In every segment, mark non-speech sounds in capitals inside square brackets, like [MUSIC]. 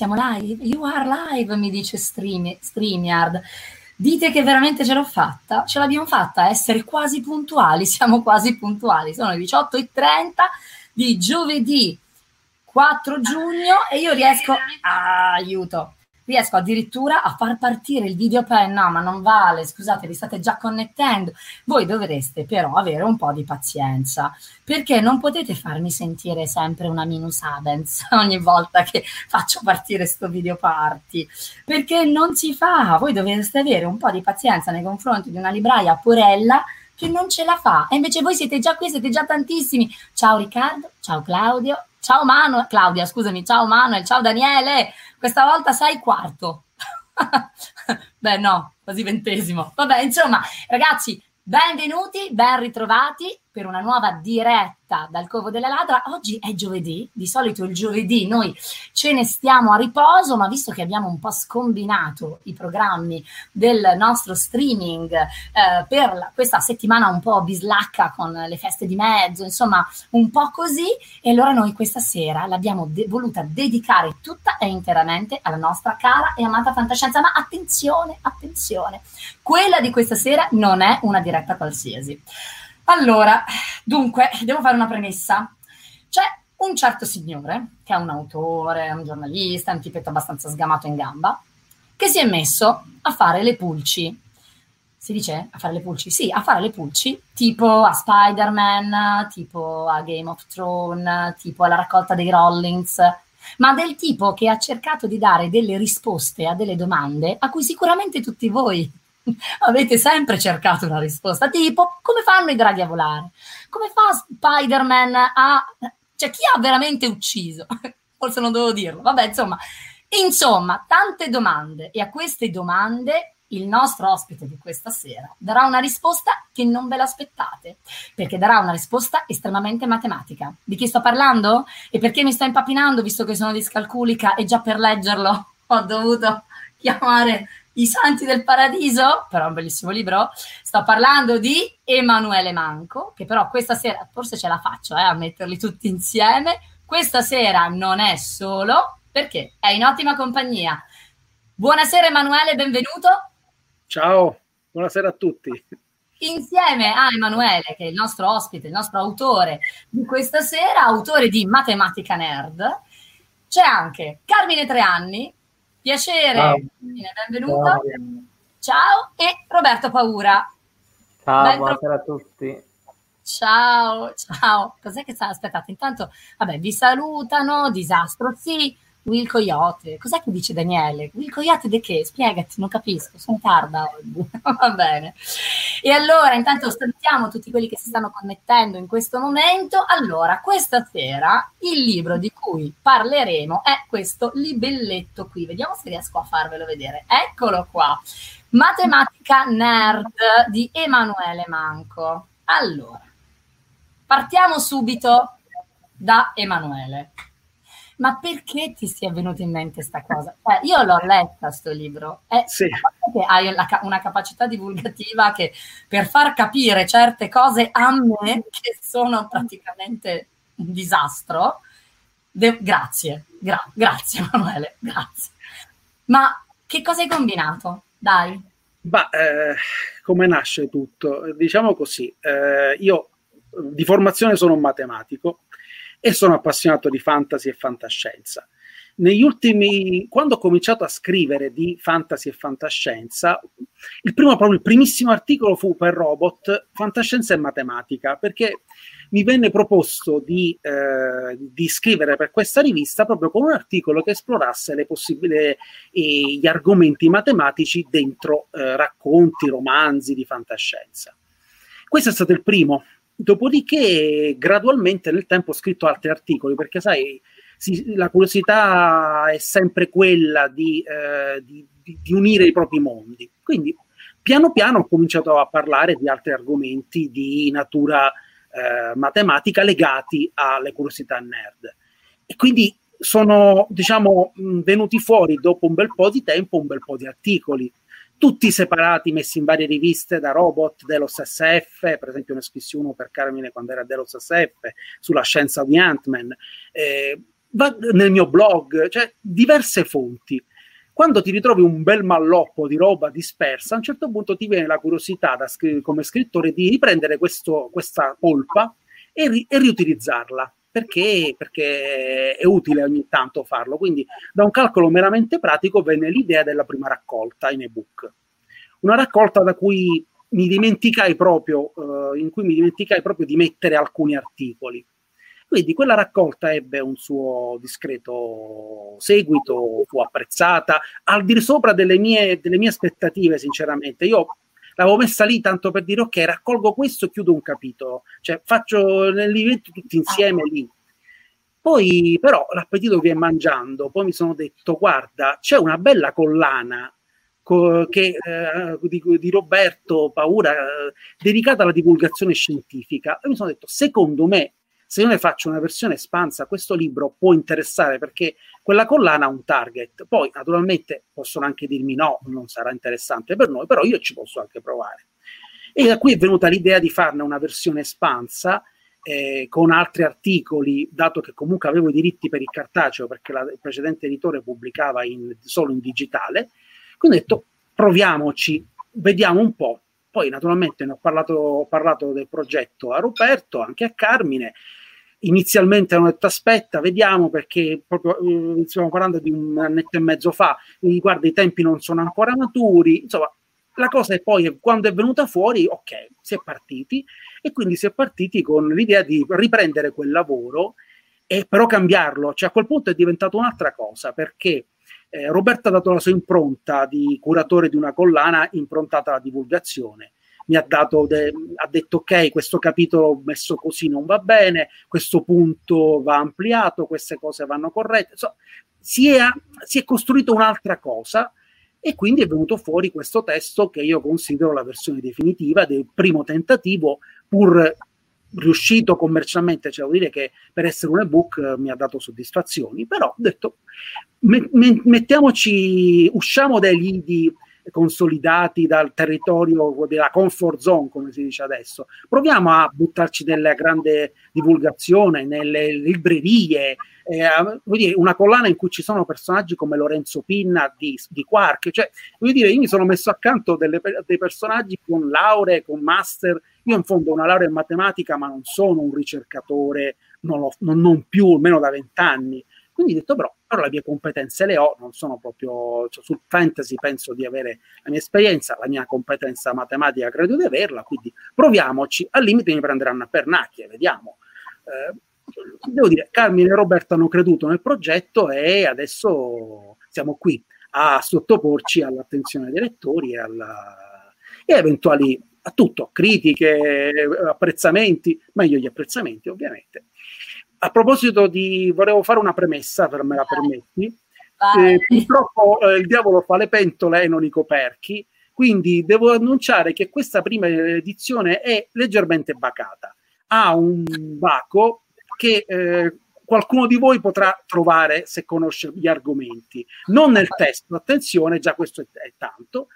Siamo live? You are live, mi dice Stream, StreamYard. Dite che veramente ce l'ho fatta? Ce l'abbiamo fatta, essere quasi puntuali, [LAUGHS] siamo quasi puntuali. Sono le 18.30 di giovedì 4 giugno e io riesco... Ah, aiuto! Riesco addirittura a far partire il video pen, no ma non vale, scusate vi state già connettendo, voi dovreste però avere un po' di pazienza, perché non potete farmi sentire sempre una minus abens [LAUGHS] ogni volta che faccio partire sto video party, perché non si fa, voi dovreste avere un po' di pazienza nei confronti di una libraia porella che non ce la fa, e invece voi siete già qui, siete già tantissimi, ciao Riccardo, ciao Claudio, ciao Manuel, Claudia scusami, ciao Manuel, ciao Daniele, questa volta sei quarto. [LAUGHS] Beh, no, quasi ventesimo. Vabbè, insomma, ragazzi, benvenuti, ben ritrovati per una nuova diretta dal Covo della Ladra. Oggi è giovedì, di solito il giovedì noi ce ne stiamo a riposo, ma visto che abbiamo un po' scombinato i programmi del nostro streaming eh, per la, questa settimana un po' bislacca con le feste di mezzo, insomma un po' così, e allora noi questa sera l'abbiamo de- voluta dedicare tutta e interamente alla nostra cara e amata fantascienza. Ma attenzione, attenzione, quella di questa sera non è una diretta qualsiasi. Allora, dunque, devo fare una premessa. C'è un certo signore, che è un autore, un giornalista, un tipetto abbastanza sgamato in gamba, che si è messo a fare le pulci. Si dice a fare le pulci? Sì, a fare le pulci, tipo a Spider-Man, tipo a Game of Thrones, tipo alla raccolta dei Rollins, ma del tipo che ha cercato di dare delle risposte a delle domande a cui sicuramente tutti voi [LAUGHS] avete sempre cercato una risposta, tipo come fanno i draghi a volare? Come fa Spider-Man a... cioè chi ha veramente ucciso? [LAUGHS] Forse non devo dirlo, vabbè insomma, insomma, tante domande e a queste domande il nostro ospite di questa sera darà una risposta che non ve l'aspettate, perché darà una risposta estremamente matematica. Di chi sto parlando? E perché mi sto impappinando, visto che sono discalculica e già per leggerlo [LAUGHS] ho dovuto chiamare i Santi del Paradiso, però è un bellissimo libro. Sto parlando di Emanuele Manco, che però questa sera, forse ce la faccio eh, a metterli tutti insieme. Questa sera non è solo, perché è in ottima compagnia. Buonasera Emanuele, benvenuto. Ciao, buonasera a tutti. Insieme a Emanuele, che è il nostro ospite, il nostro autore di questa sera, autore di Matematica Nerd, c'è anche Carmine Treanni, Piacere, Ciao. benvenuto. Ciao. Ciao. e Roberto Paura. Ciao, ben buonasera a tutti. Ciao, ciao. Cos'è che sta? Aspettate, intanto, vabbè, vi salutano, disastro sì, Will Coyote. Cos'è che dice Daniele? Will Coyote di che? Spiegati, non capisco, sono tarda oggi. [LAUGHS] Va bene. E allora, intanto salutiamo tutti quelli che si stanno connettendo in questo momento. Allora, questa sera il libro di cui parleremo è questo libelletto qui. Vediamo se riesco a farvelo vedere. Eccolo qua. Matematica Nerd di Emanuele Manco. Allora, partiamo subito da Emanuele ma perché ti sia venuta in mente questa cosa? Cioè, io l'ho letta sto libro e sì. hai una capacità divulgativa che per far capire certe cose a me che sono praticamente un disastro, de- grazie, gra- grazie [LAUGHS] Emanuele, grazie. Ma che cosa hai combinato? Dai. Bah, eh, come nasce tutto? Diciamo così, eh, io di formazione sono un matematico, e sono appassionato di fantasy e fantascienza. Negli ultimi, quando ho cominciato a scrivere di fantasy e fantascienza, il primo, proprio il primissimo articolo fu per Robot, Fantascienza e Matematica, perché mi venne proposto di, eh, di, scrivere per questa rivista proprio con un articolo che esplorasse le possibili, eh, gli argomenti matematici dentro eh, racconti, romanzi di fantascienza. Questo è stato il primo, Dopodiché, gradualmente nel tempo ho scritto altri articoli perché, sai, si, la curiosità è sempre quella di, eh, di, di, unire i propri mondi. Quindi, piano piano ho cominciato a parlare di altri argomenti di natura eh, matematica legati alle curiosità nerd. E quindi sono, diciamo, venuti fuori dopo un bel po' di tempo un bel po' di articoli tutti separati, messi in varie riviste da robot, Delos SF, per esempio ne scrissi uno per Carmine quando era Delos SF, sulla scienza di Ant-Man, eh, nel mio blog, cioè diverse fonti. Quando ti ritrovi un bel malloppo di roba dispersa, a un certo punto ti viene la curiosità da come scrittore di riprendere questo, questa polpa e, ri- e riutilizzarla perché, perché è utile ogni tanto farlo. Quindi da un calcolo meramente pratico venne l'idea della prima raccolta in ebook. Una raccolta da cui mi dimenticai proprio, uh, in cui mi dimenticai proprio di mettere alcuni articoli. Quindi quella raccolta ebbe un suo discreto seguito, fu apprezzata, al di sopra delle mie, delle mie aspettative, sinceramente. Io l'avevo messa lì tanto per dire ok, raccolgo questo e chiudo un capitolo, cioè faccio livello tutti insieme lì. Poi però l'appetito viene mangiando, poi mi sono detto guarda, c'è una bella collana co- che, eh, di, di, Roberto Paura eh, dedicata alla divulgazione scientifica. E mi sono detto secondo me se io ne faccio una versione espansa, questo libro può interessare perché quella collana ha un target. Poi, naturalmente, possono anche dirmi no, non sarà interessante per noi, però io ci posso anche provare. E da qui è venuta l'idea di farne una versione espansa eh, con altri articoli, dato che comunque avevo i diritti per il cartaceo perché la, il precedente editore pubblicava in, solo in digitale. Quindi ho detto proviamoci, vediamo un po'. Poi naturalmente ne ho parlato, ho parlato del progetto a Roberto, anche a Carmine, inizialmente hanno detto aspetta, vediamo perché proprio eh, stiamo parlando di un annetto e mezzo fa, guarda i tempi non sono ancora maturi, insomma la cosa è poi quando è venuta fuori, ok, si è partiti. E quindi si è partiti con l'idea di riprendere quel lavoro e però cambiarlo, cioè a quel punto è diventato un'altra cosa perché eh, Roberto ha dato la sua impronta di curatore di una collana improntata alla divulgazione mi ha, dato de- ha detto ok, questo capitolo messo così non va bene, questo punto va ampliato, queste cose vanno corrette. So, si, è, si è costruito un'altra cosa E quindi è venuto fuori questo testo che io considero la versione definitiva del primo tentativo, pur riuscito commercialmente, cioè vuol dire che per essere un ebook eh, mi ha dato soddisfazioni, però ho detto me, me, mettiamoci, usciamo dai lidi consolidati dal territorio della comfort zone, come si dice adesso. Proviamo a buttarci nella grande divulgazione, nelle librerie, eh, dire, una collana in cui ci sono personaggi come Lorenzo Pinna di, di Quark. Cioè, voglio dire, io mi sono messo accanto delle, dei personaggi con lauree, con master. Io in fondo ho una laurea in matematica, ma non sono un ricercatore, non, ho, non, non più, almeno da vent'anni. Quindi ho detto, però, però, le mie competenze le ho, non sono proprio cioè, sul fantasy penso di avere la mia esperienza, la mia competenza matematica credo di averla, quindi proviamoci, al limite mi prenderanno a pernacchie, vediamo. Eh, devo dire, Carmine e Roberto hanno creduto nel progetto e adesso siamo qui a sottoporci all'attenzione dei lettori e, alla, e eventuali a tutto, critiche, apprezzamenti, meglio gli apprezzamenti ovviamente a proposito di, volevo fare una premessa, per me la permetti. Eh, purtroppo eh, il diavolo fa le pentole e non i coperchi, quindi devo annunciare che questa prima edizione è leggermente bacata. Ha un baco che eh, qualcuno di voi potrà trovare se conosce gli argomenti, non nel testo, attenzione, già questo è, è tanto,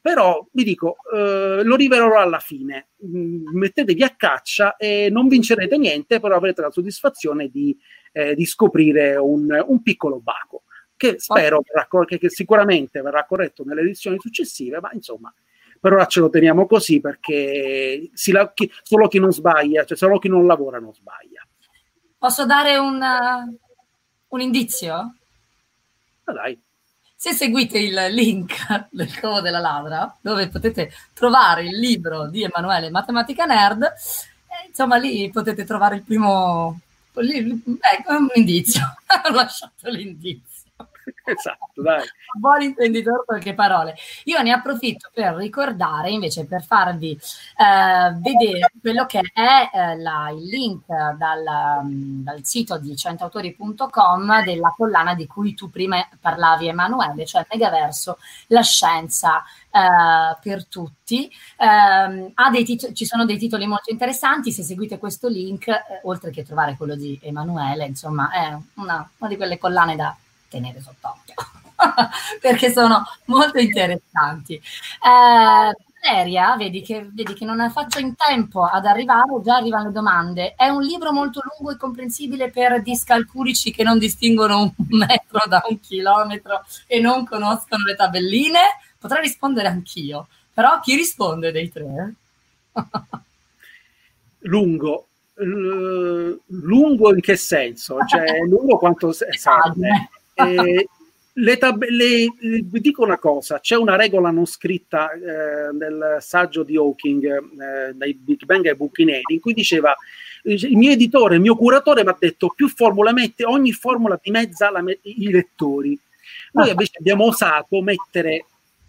però vi dico, eh, lo rivelerò alla fine. Mm, mettetevi a caccia e non vincerete niente, però avrete la soddisfazione di, eh, di scoprire un, un, piccolo baco, che spero verrà, che, che sicuramente verrà corretto nelle edizioni successive, ma insomma, per ora ce lo teniamo così perché la, chi, solo chi non sbaglia, cioè solo chi non lavora non sbaglia. Posso dare un, un indizio? Ah, dai. Se seguite il link del Covo della Ladra, dove potete trovare il libro di Emanuele Matematica Nerd, eh, insomma lì potete trovare il primo... ecco, un indizio. [LAUGHS] Ho lasciato l'indizio. [LAUGHS] esatto, dai. Buon intenditore qualche parole. Io ne approfitto per ricordare, invece, per farvi eh, vedere quello che è eh, la, il link dal, dal sito di centautori.com della collana di cui tu prima parlavi, Emanuele, cioè Megaverso, la scienza eh, per tutti. Eh, tit- ci sono dei titoli molto interessanti, se seguite questo link, eh, oltre che trovare quello di Emanuele, insomma, è una, una di quelle collane da tenere sott'occhio [LAUGHS] perché sono molto interessanti. Eh, Valeria, vedi che, vedi che non faccio in tempo ad arrivare, già arrivano le domande. È un libro molto lungo e comprensibile per discalculici che non distinguono un metro da un chilometro e non conoscono le tabelline? Potrei rispondere anch'io, però chi risponde dei tre? [LAUGHS] lungo, lungo in che senso? Cioè, lungo quanto [LAUGHS] serve? Eh, le tab- le, vi dico una cosa, c'è una regola non scritta eh, nel saggio di Hawking eh, dai Big Bang ai buchi neri in cui diceva il mio editore, il mio curatore mi ha detto più formule mette, ogni formula dimezza la, i lettori. Noi invece abbiamo osato mettere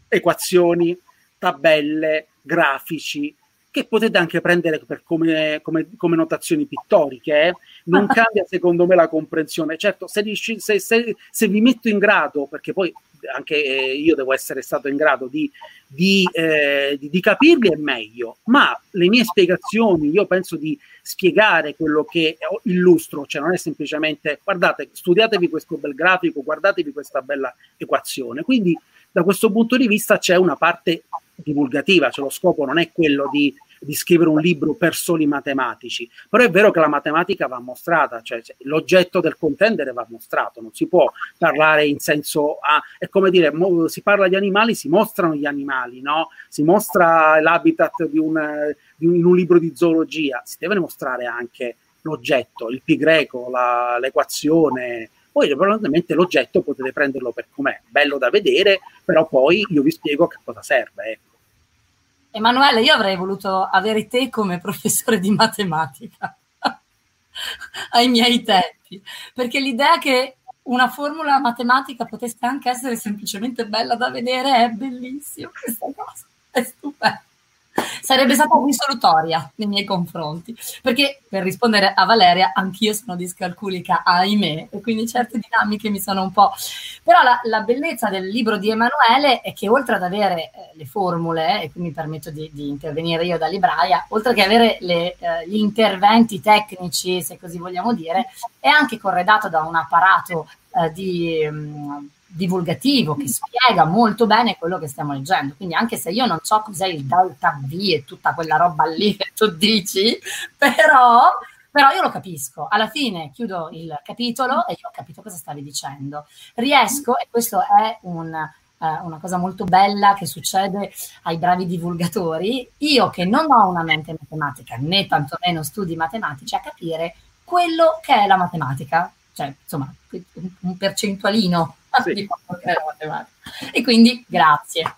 equazioni, tabelle, grafici, che potete anche prendere come, come, come, notazioni pittoriche, eh? non [LAUGHS] cambia secondo me la comprensione. Certo, se, se, se, se, vi metto in grado, perché poi anche io devo essere stato in grado di, di, eh, di, di capirli è meglio, ma le mie spiegazioni, io penso di spiegare quello che illustro, cioè non è semplicemente guardate, studiatevi questo bel grafico, guardatevi questa bella equazione. Quindi da questo punto di vista c'è una parte divulgativa, cioè lo scopo non è quello di, di, scrivere un libro per soli matematici, però è vero che la matematica va mostrata, cioè, cioè l'oggetto del contendere va mostrato, non si può parlare in senso, ah, è come dire, mo, si parla di animali, si mostrano gli animali, no? si mostra l'habitat di un, di un, in un libro di zoologia, si deve mostrare anche l'oggetto, il pi greco, la, l'equazione, poi probabilmente l'oggetto potete prenderlo per com'è, bello da vedere, però poi io vi spiego che cosa serve. Emanuele, io avrei voluto avere te come professore di matematica [LAUGHS] ai miei tempi, perché l'idea che una formula matematica potesse anche essere semplicemente bella da vedere è bellissima, questa cosa è stupenda. Sarebbe stata risolutoria nei miei confronti, perché per rispondere a Valeria, anch'io sono discalculica, ahimè, e quindi certe dinamiche mi sono un po'... Però la, la bellezza del libro di Emanuele è che oltre ad avere eh, le formule, e qui mi permetto di, di, intervenire io da libraia, oltre che avere le, eh, gli interventi tecnici, se così vogliamo dire, è anche corredato da un apparato eh, di... Mh, mm, divulgativo che spiega molto bene quello che stiamo leggendo. Quindi anche se io non so cos'è il delta V e tutta quella roba lì [LAUGHS] che tu dici, però, però io lo capisco. Alla fine chiudo il capitolo e io ho capito cosa stavi dicendo. Riesco, e questo è un, eh, una cosa molto bella che succede ai bravi divulgatori, io che non ho una mente matematica né tantomeno studi matematici, a capire quello che è la matematica, cioè insomma un percentualino [LAUGHS] sì. E quindi grazie.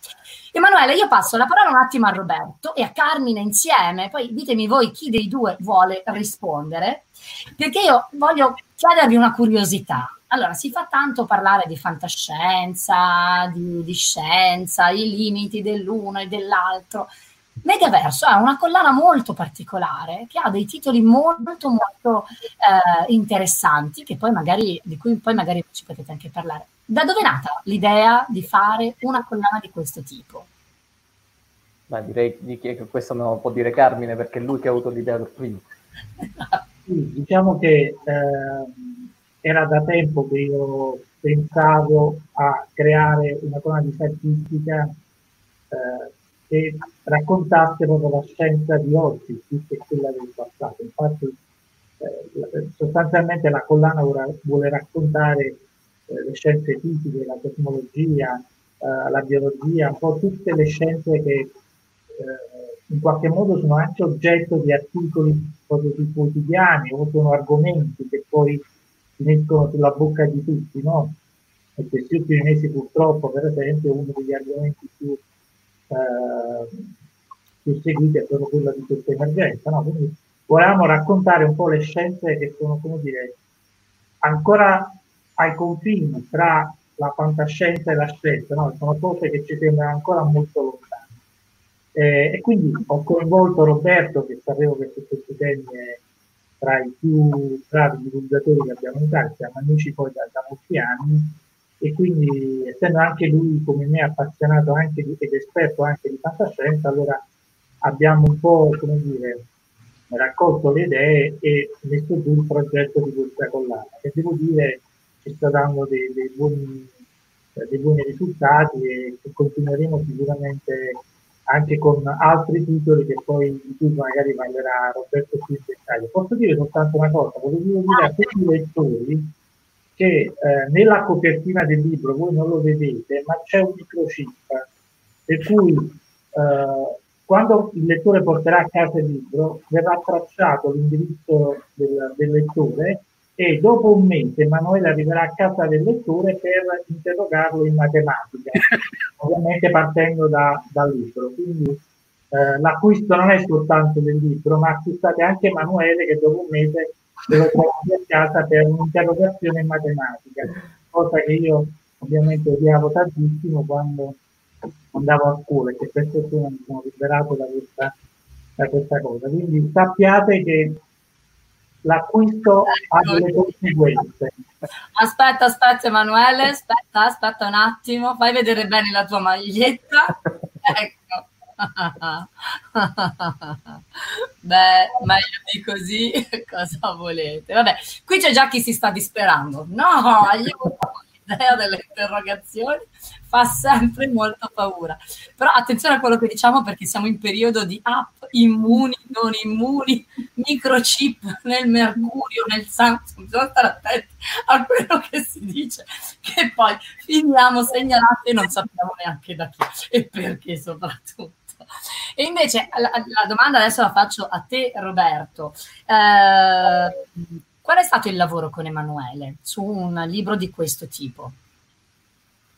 Emanuele, io passo la parola un attimo a Roberto e a Carmine insieme, poi ditemi voi chi dei due vuole rispondere, perché io voglio chiedervi una curiosità. Allora, si fa tanto parlare di fantascienza, di, di scienza, i limiti dell'uno e dell'altro. Megaverso è una collana molto particolare che ha dei titoli molto molto eh, interessanti che poi magari, di cui poi magari ci potete anche parlare. Da dove è nata l'idea di fare una collana di questo tipo? Beh, direi che questo me lo può dire Carmine perché è lui che ha avuto l'idea per primo. [LAUGHS] Sì, diciamo che eh, era da tempo che io pensavo a creare una collana di statistica eh, che raccontasse proprio la scienza di oggi più che quella del passato. Infatti, eh, sostanzialmente la collana vuole, raccontare eh, le scienze fisiche, la tecnologia, eh, la biologia, un po' tutte le scienze che eh, in qualche modo sono anche oggetto di articoli proprio sui quotidiani o sono argomenti che poi finiscono sulla bocca di tutti, no? E questi ultimi mesi purtroppo, per esempio, uno degli argomenti più più seguiti è proprio quella di questa emergenza. No? Quindi volevamo raccontare un po' le scienze che sono, come dire, ancora ai confini tra la fantascienza e la scienza, no? sono cose che ci sembrano ancora molto lontane. Eh, e quindi ho coinvolto Roberto, che sapevo che su questi temi è tra i più bravi divulgatori che abbiamo in Italia, siamo amici poi da, da molti anni, e quindi essendo anche lui come me appassionato anche di, ed esperto anche di fantascienza, allora abbiamo un po' come dire raccolto le idee e messo giù il progetto di questa collana che devo dire ci sta dando dei, dei, buoni, dei buoni risultati e continueremo sicuramente anche con altri titoli che poi di cui magari parlerà Roberto più in dettaglio. Posso dire soltanto una cosa, volevo dire a tutti i lettori che eh, nella copertina del libro voi non lo vedete, ma c'è un microchip, per cui eh, quando il lettore porterà a casa il libro verrà tracciato l'indirizzo del, del lettore e dopo un mese Emanuele arriverà a casa del lettore per interrogarlo in matematica, [LAUGHS] ovviamente partendo da, dal libro. Quindi eh, l'acquisto non è soltanto del libro, ma acquistate anche Emanuele che dopo un mese devo trovare a casa per un'interrogazione in matematica, cosa che io ovviamente odiavo tantissimo quando andavo a scuola e che per fortuna mi sono liberato da questa, da questa cosa. Quindi sappiate che l'acquisto ha delle conseguenze. Aspetta, aspetta Emanuele, aspetta, aspetta un attimo, fai vedere bene la tua maglietta. Ecco. [LAUGHS] [LAUGHS] Beh, meglio di così, [LAUGHS] cosa volete? Vabbè, qui c'è già chi si sta disperando. No, aiuto, [LAUGHS] l'idea delle interrogazioni fa sempre molta paura. Però attenzione a quello che diciamo perché siamo in periodo di app immuni, non immuni, microchip nel mercurio, nel sangue, bisogna stare attenti a quello che si dice, che poi finiamo segnalati e non sappiamo neanche da chi e perché soprattutto. E invece la, la, domanda adesso la faccio a te, Roberto. Eh, qual è stato il lavoro con Emanuele su un libro di questo tipo?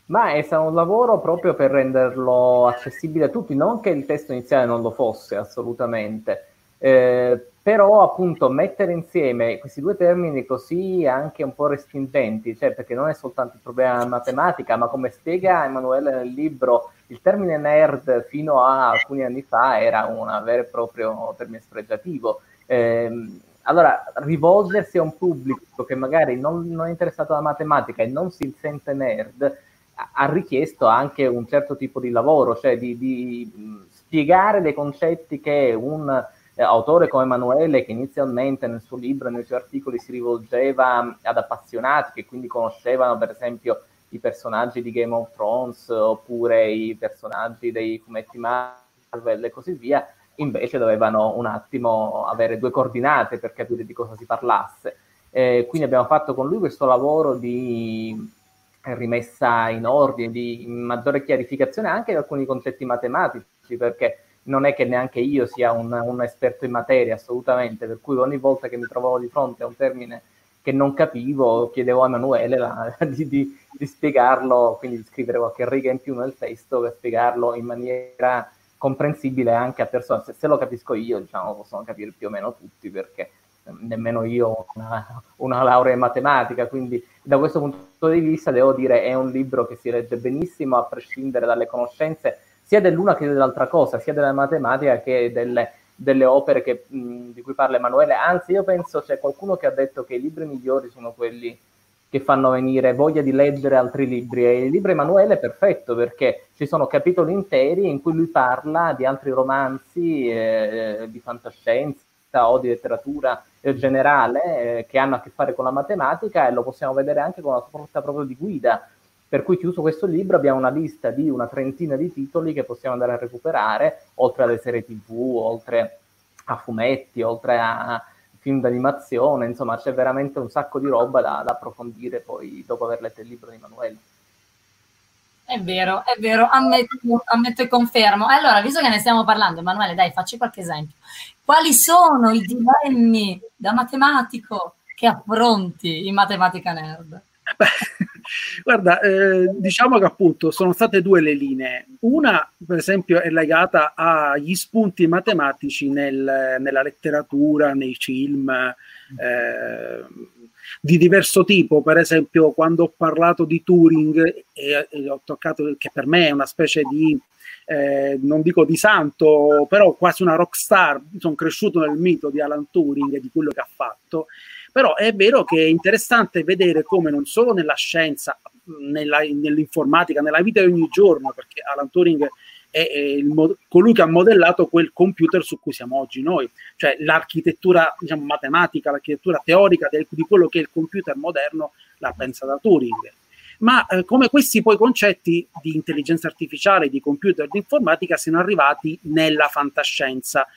Ma è stato un lavoro proprio per renderlo accessibile a tutti, non che il testo iniziale non lo fosse assolutamente, eh, però appunto mettere insieme questi due termini così anche un po' respingenti, cioè perché non è soltanto il problema della matematica, ma come spiega Emanuele nel libro, il termine nerd fino a alcuni anni fa era un vero e proprio termine spregiativo. Eh, allora, rivolgersi a un pubblico che magari non, non, è interessato alla matematica e non si sente nerd ha richiesto anche un certo tipo di lavoro, cioè di, di spiegare dei concetti che un eh, autore come Emanuele, che inizialmente nel suo libro e nei suoi articoli si rivolgeva ad appassionati, che quindi conoscevano per esempio i personaggi di Game of Thrones oppure i personaggi dei fumetti Marvel e così via, invece dovevano un attimo avere due coordinate per capire di cosa si parlasse. Eh, quindi abbiamo fatto con lui questo lavoro di rimessa in ordine, di maggiore chiarificazione anche di alcuni concetti matematici, perché non è che neanche io sia un, un, esperto in materia, assolutamente, per cui ogni volta che mi trovavo di fronte a un termine che non capivo, chiedevo a Emanuele la, [LAUGHS] di, di, di, spiegarlo, quindi di scrivere qualche riga in più nel testo per spiegarlo in maniera comprensibile anche a persone. Se, se lo capisco io, diciamo, possono capire più o meno tutti, perché nemmeno io ho una, una, laurea in matematica, quindi da questo punto di vista devo dire è un libro che si legge benissimo a prescindere dalle conoscenze sia dell'una che dell'altra cosa, sia della matematica che delle, delle opere che, mh, di cui parla Emanuele. Anzi, io penso c'è qualcuno che ha detto che i libri migliori sono quelli che fanno venire voglia di leggere altri libri e il libro Emanuele è perfetto perché ci sono capitoli interi in cui lui parla di altri romanzi eh, di fantascienza o di letteratura generale eh, che hanno a che fare con la matematica e lo possiamo vedere anche con la sorta proprio di guida. Per cui chiuso questo libro abbiamo una lista di una trentina di titoli che possiamo andare a recuperare, oltre alle serie tv, oltre a fumetti, oltre a film d'animazione, insomma c'è veramente un sacco di roba da, da approfondire poi dopo aver letto il libro di Emanuele. È vero, è vero, ammetto, ammetto e confermo. Allora, visto che ne stiamo parlando, Emanuele, dai, facci qualche esempio. Quali sono i dilemmi da matematico che affronti in matematica nerd? Beh, [LAUGHS] guarda, eh, diciamo che appunto sono state due le linee. Una, per esempio, è legata agli spunti matematici nel, nella letteratura, nei film. Eh, di diverso tipo, per esempio quando ho parlato di Turing e, e ho toccato che per me è una specie di eh, non dico di santo, però quasi una rock star, sono cresciuto nel mito di Alan Turing e di quello che ha fatto, però è vero che è interessante vedere come non solo nella scienza, nella, nell'informatica, nella vita di ogni giorno, perché Alan Turing è, è il, colui che ha modellato quel computer su cui siamo oggi noi, cioè l'architettura diciamo, matematica, l'architettura teorica del, di quello che è il computer moderno la pensa da Turing. Ma eh, come questi poi concetti di intelligenza artificiale, di computer, di informatica siano arrivati nella fantascienza,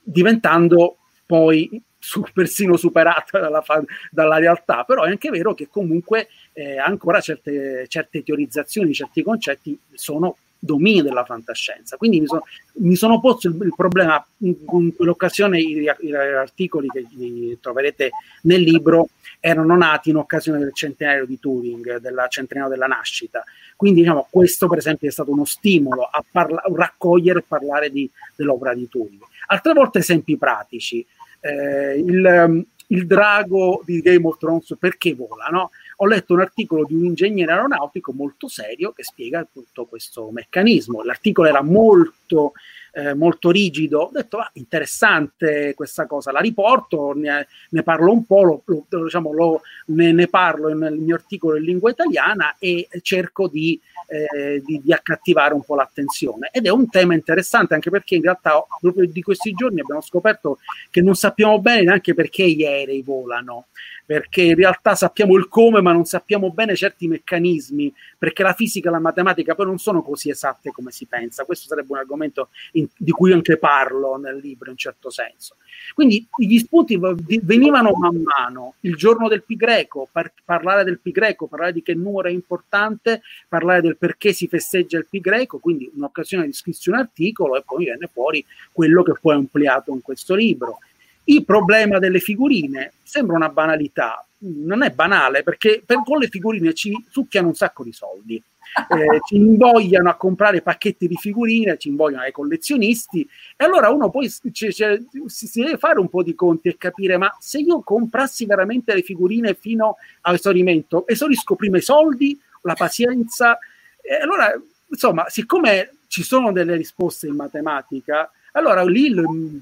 diventando poi su, persino superata dalla, dalla, realtà, però è anche vero che comunque eh, ancora certe, certe teorizzazioni, certi concetti sono domini della fantascienza. Quindi mi sono, mi sono posto il, il, problema in, quell'occasione, gli articoli che troverete nel libro erano nati in occasione del centenario di Turing, del centenario della nascita. Quindi diciamo, questo per esempio è stato uno stimolo a parla- raccogliere e parlare di, dell'opera di Turing. Altre volte esempi pratici. Eh, il, il drago di Game of Thrones perché vola, no? ho letto un articolo di un ingegnere aeronautico molto serio che spiega tutto questo meccanismo. L'articolo era molto, eh, molto rigido. Ho detto, ah, interessante questa cosa, la riporto, ne, ne parlo un po', lo, lo, diciamo, lo, ne, ne, parlo nel mio articolo in lingua italiana e cerco di, eh, di, di accattivare un po' l'attenzione. Ed è un tema interessante anche perché in realtà proprio di questi giorni abbiamo scoperto che non sappiamo bene neanche perché gli aerei volano perché in realtà sappiamo il come, ma non sappiamo bene certi meccanismi, perché la fisica e la matematica poi non sono così esatte come si pensa. Questo sarebbe un argomento di cui anche parlo nel libro, in certo senso. Quindi gli spunti venivano man mano. Il giorno del pi greco, par- parlare del pi greco, parlare di che numero è importante, parlare del perché si festeggia il pi greco, quindi un'occasione di scrissi un articolo e poi viene fuori quello che poi è ampliato in questo libro il problema delle figurine sembra una banalità, non è banale perché per, con le figurine ci succhiano un sacco di soldi. Eh, [LAUGHS] ci invogliano a comprare pacchetti di figurine, ci invogliano ai collezionisti e allora uno poi c- c- si deve fare un po' di conti e capire ma se io comprassi veramente le figurine fino all'esaurimento, esaurisco prima i soldi, la pazienza e allora insomma siccome ci sono delle risposte in matematica, allora lì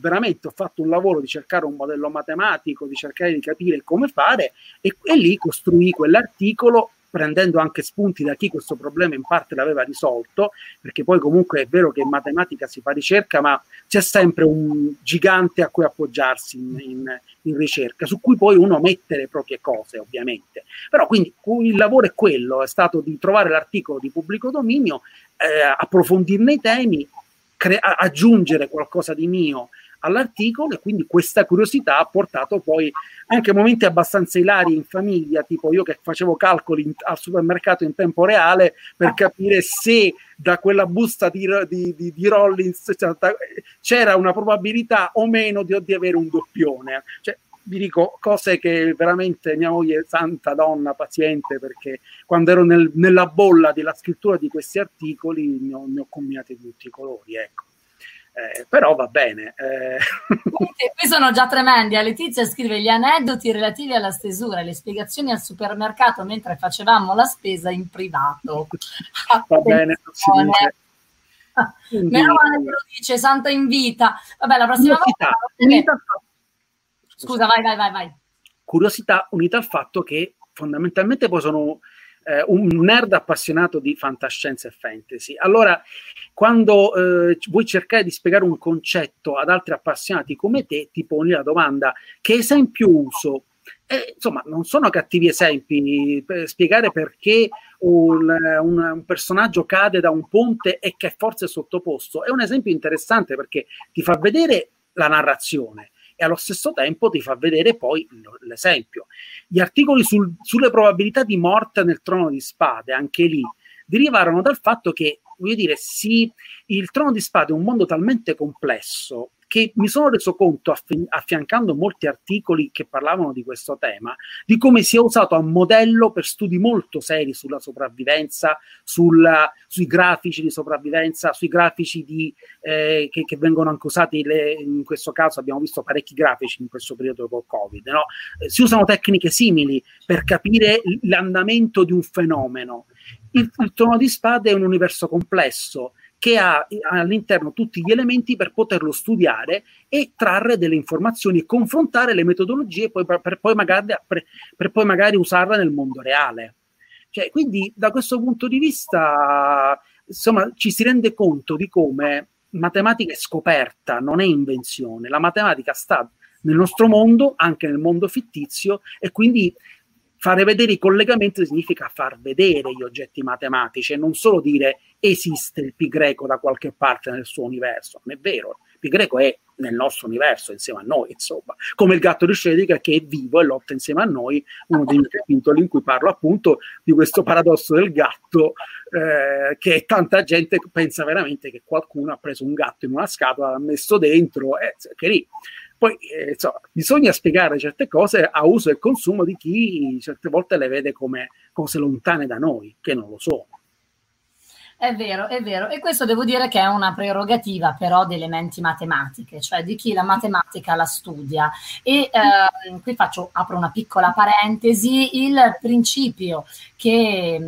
veramente ho fatto un lavoro di cercare un modello matematico, di cercare di capire come fare e, e lì costruì quell'articolo prendendo anche spunti da chi questo problema in parte l'aveva risolto, perché poi comunque è vero che in matematica si fa ricerca, ma c'è sempre un gigante a cui appoggiarsi in, in, in ricerca, su cui poi uno mette le proprie cose, ovviamente. Però quindi il lavoro è quello, è stato di trovare l'articolo di pubblico dominio, eh, approfondirne i temi, cre- aggiungere qualcosa di mio all'articolo e quindi questa curiosità ha portato poi anche a momenti abbastanza ilari in famiglia, tipo io che facevo calcoli in, al supermercato in tempo reale per capire se da quella busta di, di, di, di Rollins cioè, c'era una probabilità o meno di, di avere un doppione. Cioè, vi dico cose che veramente mia moglie santa donna paziente perché quando ero nel, nella bolla della scrittura di questi articoli ne ho, ne ho combinati tutti i colori ecco eh, però va bene. Eh. Qui sono già tremendi. A Letizia scrive gli aneddoti relativi alla stesura e le spiegazioni al supermercato mentre facevamo la spesa in privato. [LAUGHS] Va bene, Meno [LAUGHS] male lo dice, Santa invita. Vabbè, la prossima volta... Scusa, vai, vai, vai, vai. Curiosità unita al fatto che fondamentalmente poi sono eh, un nerd appassionato di fantascienza e fantasy. Allora, quando eh, vuoi cercare di spiegare un concetto ad altri appassionati come te, ti poni la domanda: che esempio uso? Eh, insomma, non sono cattivi esempi. Per spiegare perché un, un, un, personaggio cade da un ponte e che forse è sottoposto è un esempio interessante perché ti fa vedere la narrazione e allo stesso tempo ti fa vedere poi l'esempio. Gli articoli sul, sulle probabilità di morte nel trono di spade, anche lì, derivarono dal fatto che, voglio dire, sì, il trono di spade è un mondo talmente complesso che mi sono reso conto, affi- affiancando molti articoli che parlavano di questo tema, di come sia usato a modello per studi molto seri sulla sopravvivenza, sulla, sui grafici di sopravvivenza, sui grafici di, eh, che, che, vengono anche usati, le, in questo caso abbiamo visto parecchi grafici in questo periodo col Covid. No? Eh, si usano tecniche simili per capire l'andamento di un fenomeno. Il, il trono di spade è un universo complesso che ha all'interno tutti gli elementi per poterlo studiare e trarre delle informazioni e confrontare le metodologie poi per, poi magari, per, per, poi magari, usarla nel mondo reale. Cioè, quindi da questo punto di vista insomma, ci si rende conto di come matematica è scoperta, non è invenzione. La matematica sta nel nostro mondo, anche nel mondo fittizio, e quindi fare vedere i collegamenti significa far vedere gli oggetti matematici e non solo dire esiste il pi greco da qualche parte nel suo universo. Non è vero, il pi greco è nel nostro universo insieme a noi, insomma, come il gatto di Schrödinger che è vivo e lotta insieme a noi, uno dei miei capitoli in cui parlo appunto di questo paradosso del gatto, eh, che tanta gente pensa veramente che qualcuno ha preso un gatto in una scatola, l'ha messo dentro, eh, che lì poi eh, insomma, bisogna spiegare certe cose a uso e consumo di chi certe volte le vede come cose lontane da noi, che non lo sono. È vero, è vero. E questo devo dire che è una prerogativa però di elementi matematiche, cioè di chi la matematica la studia. E eh, qui faccio, apro una piccola parentesi, il principio che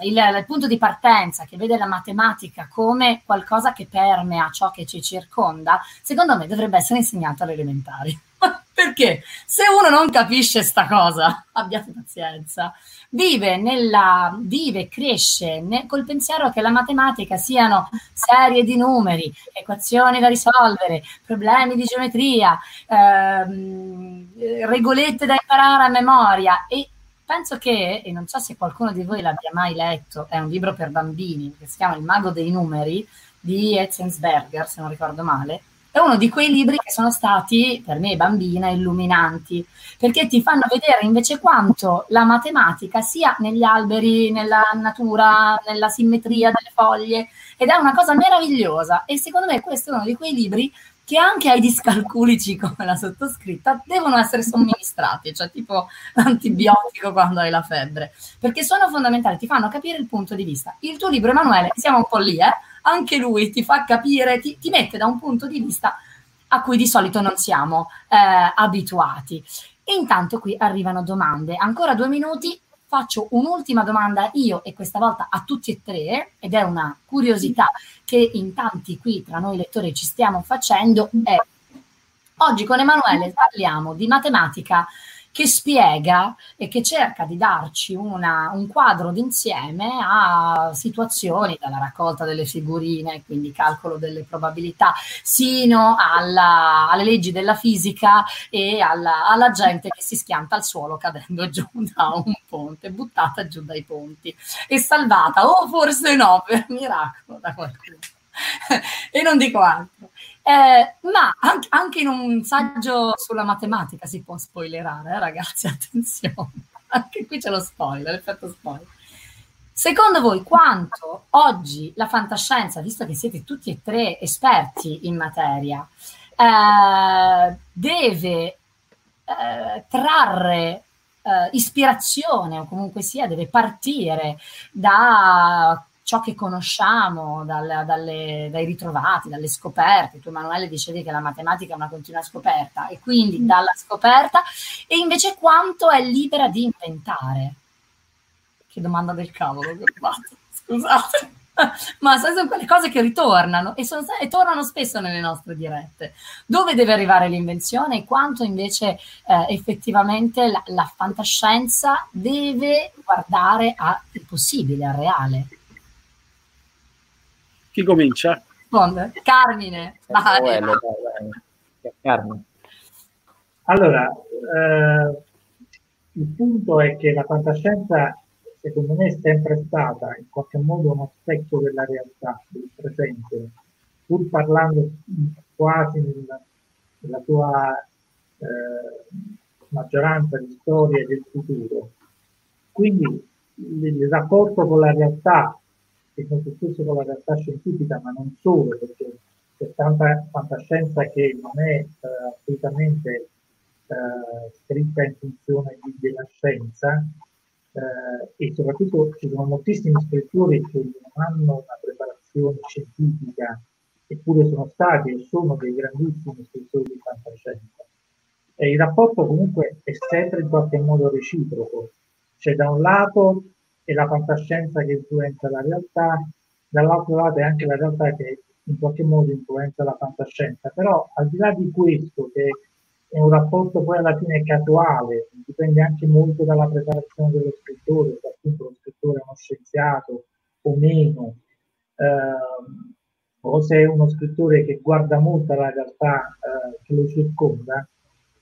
il, il punto di partenza che vede la matematica come qualcosa che permea ciò che ci circonda, secondo me dovrebbe essere insegnato alle elementari. [LAUGHS] Perché se uno non capisce sta cosa, [LAUGHS] abbiate pazienza, vive, nella, vive cresce ne, col pensiero che la matematica siano serie di numeri, equazioni da risolvere, problemi di geometria, ehm, regolette da imparare a memoria. E penso che, e non so se qualcuno di voi l'abbia mai letto, è un libro per bambini che si chiama Il mago dei numeri di Etzensberger, se non ricordo male, è uno di quei libri che sono stati per me bambina illuminanti perché ti fanno vedere invece quanto la matematica sia negli alberi, nella natura, nella simmetria delle foglie ed è una cosa meravigliosa e secondo me questo è uno di quei libri che anche ai discalculici [LAUGHS] come la sottoscritta devono essere somministrati, cioè tipo l'antibiotico quando hai la febbre, perché sono fondamentali, ti fanno capire il punto di vista. Il tuo libro, Emanuele, siamo un po' lì, eh? Anche lui ti fa capire, ti, ti mette da un punto di vista a cui di solito non siamo eh, abituati. Intanto qui arrivano domande. Ancora due minuti faccio un'ultima domanda io e questa volta a tutti e tre, ed è una curiosità che in tanti qui tra noi lettori ci stiamo facendo, è oggi con Emanuele parliamo di matematica che spiega e che cerca di darci una, un quadro d'insieme a situazioni, dalla raccolta delle figurine, quindi calcolo delle probabilità, sino alla, alle leggi della fisica e alla, alla, gente che si schianta al suolo cadendo giù da un ponte, buttata giù dai ponti e salvata, o forse no, per miracolo da qualcuno. [LAUGHS] e non dico altro. Eh, ma anche, in un saggio sulla matematica si può spoilerare, eh, ragazzi, [LAUGHS] attenzione. Anche qui c'è lo spoiler, l'effetto spoiler. Secondo voi quanto oggi la fantascienza, visto che siete tutti e tre esperti in materia, eh, deve eh, trarre eh, ispirazione o comunque sia, deve partire da ciò che conosciamo dal, dalle, dai ritrovati, dalle scoperte. Tu Emanuele dicevi che la matematica è una continua scoperta e quindi mm. dalla scoperta e invece quanto è libera di inventare. Che domanda del cavolo che ho fatto, scusate. [LAUGHS] Ma sono quelle cose che ritornano e, sono, e, tornano spesso nelle nostre dirette. Dove deve arrivare l'invenzione e quanto invece eh, effettivamente la, la fantascienza deve guardare al possibile, al reale. Chi comincia? Carmine. Vai. Carmine. Allora, eh, il punto è che la fantascienza, secondo me, è sempre stata in qualche modo uno specchio della realtà, del presente, pur parlando quasi nella, nella sua eh, maggioranza di storie del futuro. Quindi il, il rapporto con la realtà che spesso con la realtà scientifica, ma non solo, perché c'è tanta fantascienza che non è eh, assolutamente eh, scritta in funzione di, della scienza eh, e soprattutto ci sono moltissimi scrittori che non hanno una preparazione scientifica eppure sono stati e sono dei grandissimi scrittori di fantascienza. E il rapporto comunque è sempre in qualche modo reciproco. Cioè da un lato è la fantascienza che influenza la realtà, dall'altro lato è anche la realtà che in qualche modo influenza la fantascienza. Però al di là di questo, che è un rapporto poi alla fine casuale, dipende anche molto dalla preparazione dello scrittore, se appunto lo scrittore è uno scienziato o meno, ehm, o se è uno scrittore che guarda molto alla realtà eh, che lo circonda,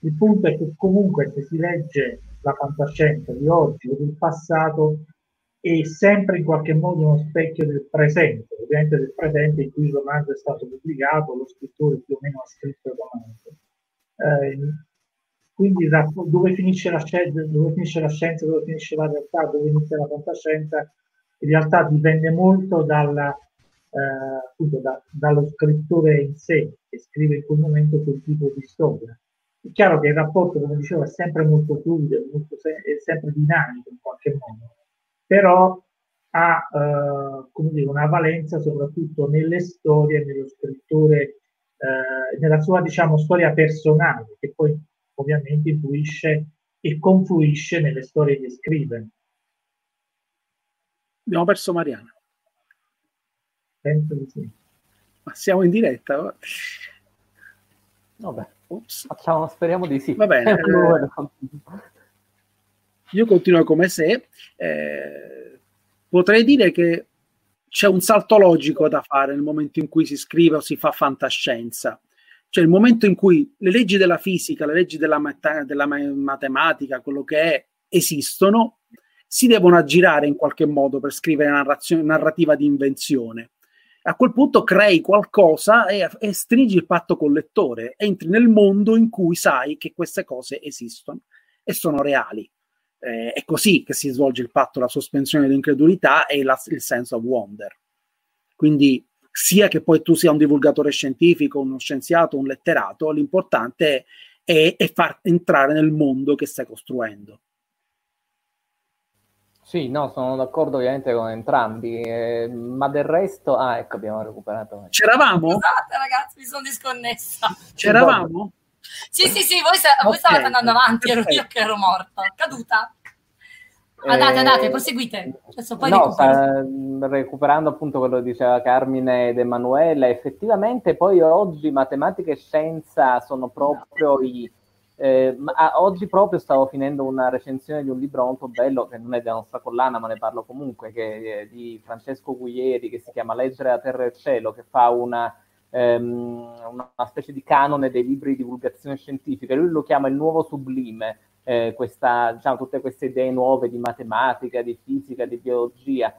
il punto è che comunque se si legge la fantascienza di oggi o del passato, è sempre in qualche modo uno specchio del presente, ovviamente del presente in cui il romanzo è stato pubblicato, lo scrittore più o meno ha scritto il romanzo. Eh, quindi da, dove, finisce la dove finisce la scienza, dove finisce la realtà, dove inizia la fantascienza, in realtà dipende molto dalla, eh, appunto da, dallo scrittore in sé, che scrive in quel momento quel tipo di storia. È chiaro che il rapporto, come dicevo, è sempre molto fluido, molto è sempre dinamico in qualche modo però ha eh, come dire, una valenza soprattutto nelle storie, nello scrittore, eh, nella sua diciamo, storia personale, che poi ovviamente influisce e confluisce nelle storie che scrive. Abbiamo perso Mariana. Penso di sì. Ma siamo in diretta? Vabbè, Facciamo, speriamo di sì. Va bene. [LAUGHS] Eh, io continuo come se. Eh, potrei dire che c'è un salto logico da fare nel momento in cui si scrive o si fa fantascienza. Cioè il momento in cui le leggi della fisica, le leggi della, mat- della matematica, quello che è, esistono, si devono aggirare in qualche modo per scrivere narrativa di invenzione. A quel punto crei qualcosa e, e stringi il patto col lettore, entri nel mondo in cui sai che queste cose esistono e sono reali. Eh, è così che si svolge il patto, la sospensione dell'incredulità e la, il sense of wonder. Quindi, sia che poi tu sia un divulgatore scientifico, uno scienziato, un letterato, l'importante è, è far entrare nel mondo che stai costruendo. Sì, no, sono d'accordo ovviamente con entrambi, eh, ma del resto, ah, ecco, abbiamo recuperato. C'eravamo? Scusate, ragazzi, mi sono disconnessa. C'eravamo? Sì, sì, sì, voi, sa- voi stavate andando avanti, ero io che ero morta, caduta. Andate, andate, proseguite. Adesso poi no, sta, recuperando appunto quello che diceva Carmine ed Emanuele, effettivamente poi oggi matematica e scienza sono proprio i... Eh, oggi proprio stavo finendo una recensione di un libro molto bello, che non è della nostra collana, ma ne parlo comunque, che è di Francesco Guieri, che si chiama Leggere la terra e il cielo, che fa una, ehm, una specie di canone dei libri di divulgazione scientifica. Lui lo chiama il nuovo sublime, eh, questa, diciamo, tutte queste idee nuove di matematica, di fisica, di biologia.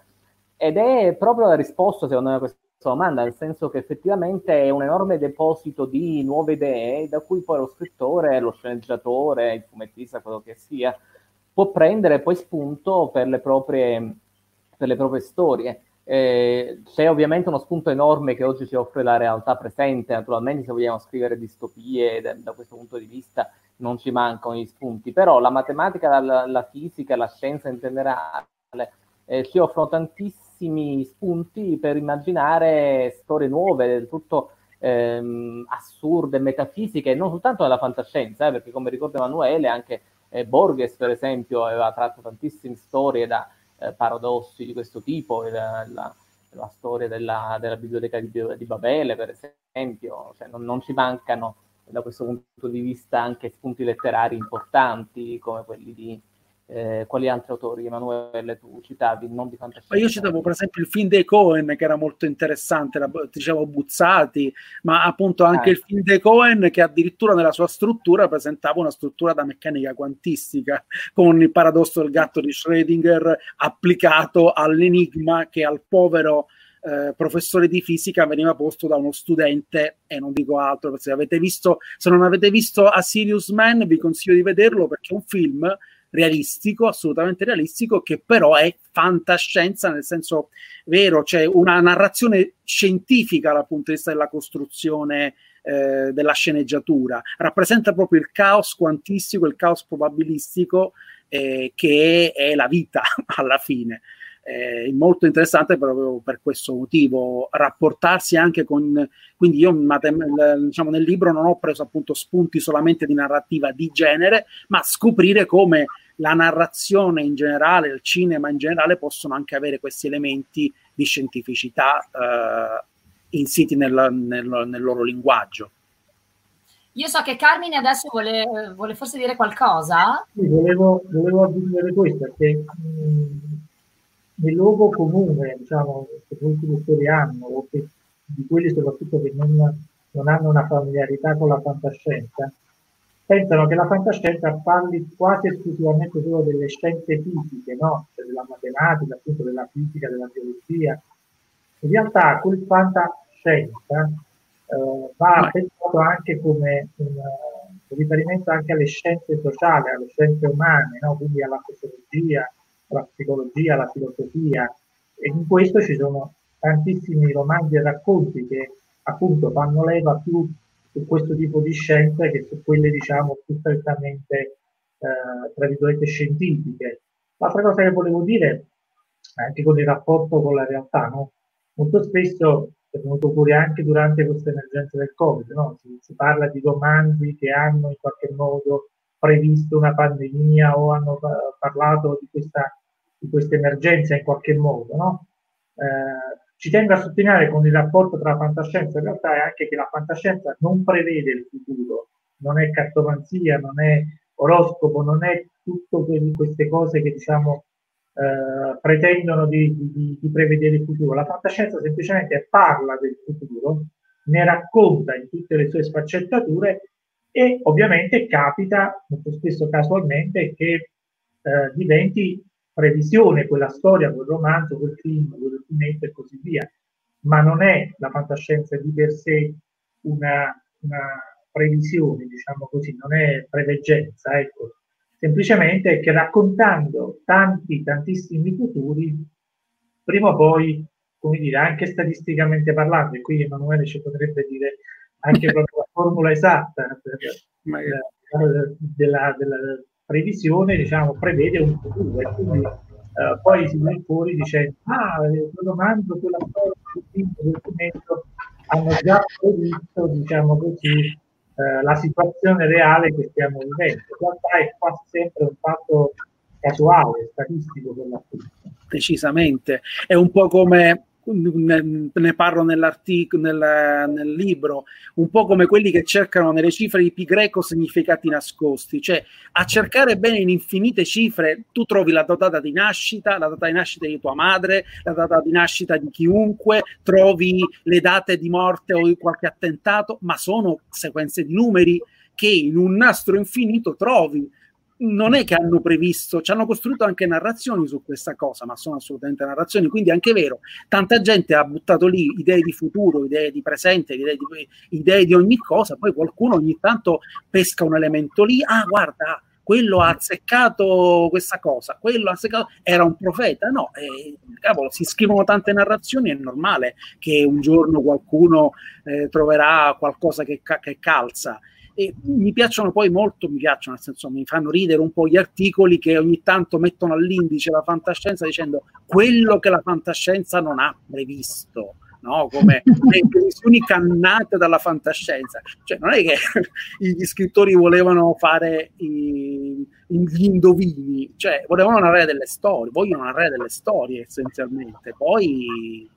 Ed è proprio la risposta, secondo me, a questa domanda, nel senso che effettivamente è un enorme deposito di nuove idee da cui poi lo scrittore, lo sceneggiatore, il fumettista, quello che sia, può prendere poi spunto per le proprie, per le proprie storie. Eh, c'è ovviamente uno spunto enorme che oggi ci offre la realtà presente, naturalmente se vogliamo scrivere distopie da, da questo punto di vista non ci mancano gli spunti, però la matematica, la, la fisica, la scienza in generale eh, ci offrono tantissimi spunti per immaginare storie nuove, del tutto ehm, assurde, metafisiche, non soltanto nella fantascienza, eh, perché come ricorda Emanuele, anche eh, Borges, per esempio, aveva tratto tantissime storie da eh, paradossi di questo tipo, la, la, la storia della, della biblioteca di, di, Babele, per esempio, cioè, non, non ci mancano da questo punto di vista anche spunti letterari importanti come quelli di eh, quali altri autori, Emanuele, tu citavi, non di fantascienza? Io citavo per esempio il film dei Cohen che era molto interessante, era, dicevo Buzzati, ma appunto anche ah. il film dei Cohen che addirittura nella sua struttura presentava una struttura da meccanica quantistica con il paradosso del gatto di Schrödinger applicato all'enigma che al povero eh, professore di fisica veniva posto da uno studente e non dico altro, se, avete visto, se non avete visto A Sirius Man vi consiglio di vederlo perché è un film realistico, assolutamente realistico, che però è fantascienza nel senso vero, cioè una narrazione scientifica dal punto di vista della costruzione eh, della sceneggiatura, rappresenta proprio il caos quantistico, il caos probabilistico eh, che è la vita [LAUGHS] alla fine è molto interessante proprio per questo motivo, rapportarsi anche con, quindi io diciamo, nel libro non ho preso appunto spunti solamente di narrativa di genere, ma scoprire come la narrazione in generale, il cinema in generale possono anche avere questi elementi di scientificità eh, insiti nel, nel, nel, loro linguaggio. Io so che Carmine adesso vuole, vuole forse dire qualcosa. Sì, volevo, volevo aggiungere questo, perché mh, nel luogo comune, diciamo, che molti lettori hanno, o che, di quelli soprattutto che non, non hanno una familiarità con la fantascienza, pensano che la fantascienza parli quasi esclusivamente solo delle scienze fisiche, no? Cioè della matematica, appunto della fisica, della biologia. In realtà quel fantascienza eh, va pensato anche come un, riferimento anche alle scienze sociali, alle scienze umane, no? quindi alla sociologia, la psicologia, la filosofia e in questo ci sono tantissimi romanzi e racconti che appunto fanno leva più su questo tipo di scienze che su quelle diciamo più strettamente eh, tra virgolette scientifiche. L'altra cosa che volevo dire anche con il rapporto con la realtà, no? molto spesso è venuto fuori anche durante questa emergenza del Covid, no? si, si parla di romanzi che hanno in qualche modo previsto una pandemia o hanno parlato di questa di questa emergenza in qualche modo. No? Eh, ci tengo a sottolineare con il rapporto tra fantascienza e realtà è anche che la fantascienza non prevede il futuro, non è cartomanzia, non è oroscopo, non è tutte queste cose che diciamo eh, pretendono di, di, di, prevedere il futuro. La fantascienza semplicemente parla del futuro, ne racconta in tutte le sue sfaccettature e ovviamente capita molto spesso casualmente che eh, diventi previsione, quella storia, quel romanzo, quel film, quel fumetto e così via, ma non è la fantascienza di per sé una, una previsione, diciamo così, non è preveggenza, ecco. Semplicemente è che raccontando tanti, tantissimi futuri, prima o poi, come dire, anche statisticamente parlando, e qui Emanuele ci potrebbe dire anche proprio la formula esatta per, eh, della, della, previsione diciamo, prevede un futuro e quindi eh, poi si viene fuori dicendo ah, quel romanzo, quella storia, quel documento hanno già previsto, diciamo così, eh, la situazione reale che stiamo vivendo. In realtà è quasi sempre un fatto casuale, statistico per l'appunto. Decisamente, è un po' come ne, ne parlo nell'articolo, nel, nel, libro, un po' come quelli che cercano nelle cifre di pi greco significati nascosti, cioè a cercare bene in infinite cifre tu trovi la data di nascita, la data di nascita di tua madre, la data di nascita di chiunque, trovi le date di morte o di qualche attentato, ma sono sequenze di numeri che in un nastro infinito trovi non è che hanno previsto, ci hanno costruito anche narrazioni su questa cosa, ma sono assolutamente narrazioni, quindi è anche vero, tanta gente ha buttato lì idee di futuro, idee di presente, idee di, idee di ogni cosa, poi qualcuno ogni tanto pesca un elemento lì, ah guarda, quello ha azzeccato questa cosa, quello ha azzeccato, era un profeta, no, eh, cavolo, si scrivono tante narrazioni, è normale che un giorno qualcuno eh, troverà qualcosa che, che calza. E mi piacciono poi molto, mi piacciono, nel senso mi fanno ridere un po' gli articoli che ogni tanto mettono all'indice la fantascienza dicendo quello che la fantascienza non ha previsto. No, come le previsioni cannate dalla fantascienza. Cioè, non è che [LAUGHS] gli scrittori volevano fare i, gli indovini, cioè volevano narrare delle storie, vogliono narrare delle storie essenzialmente. Poi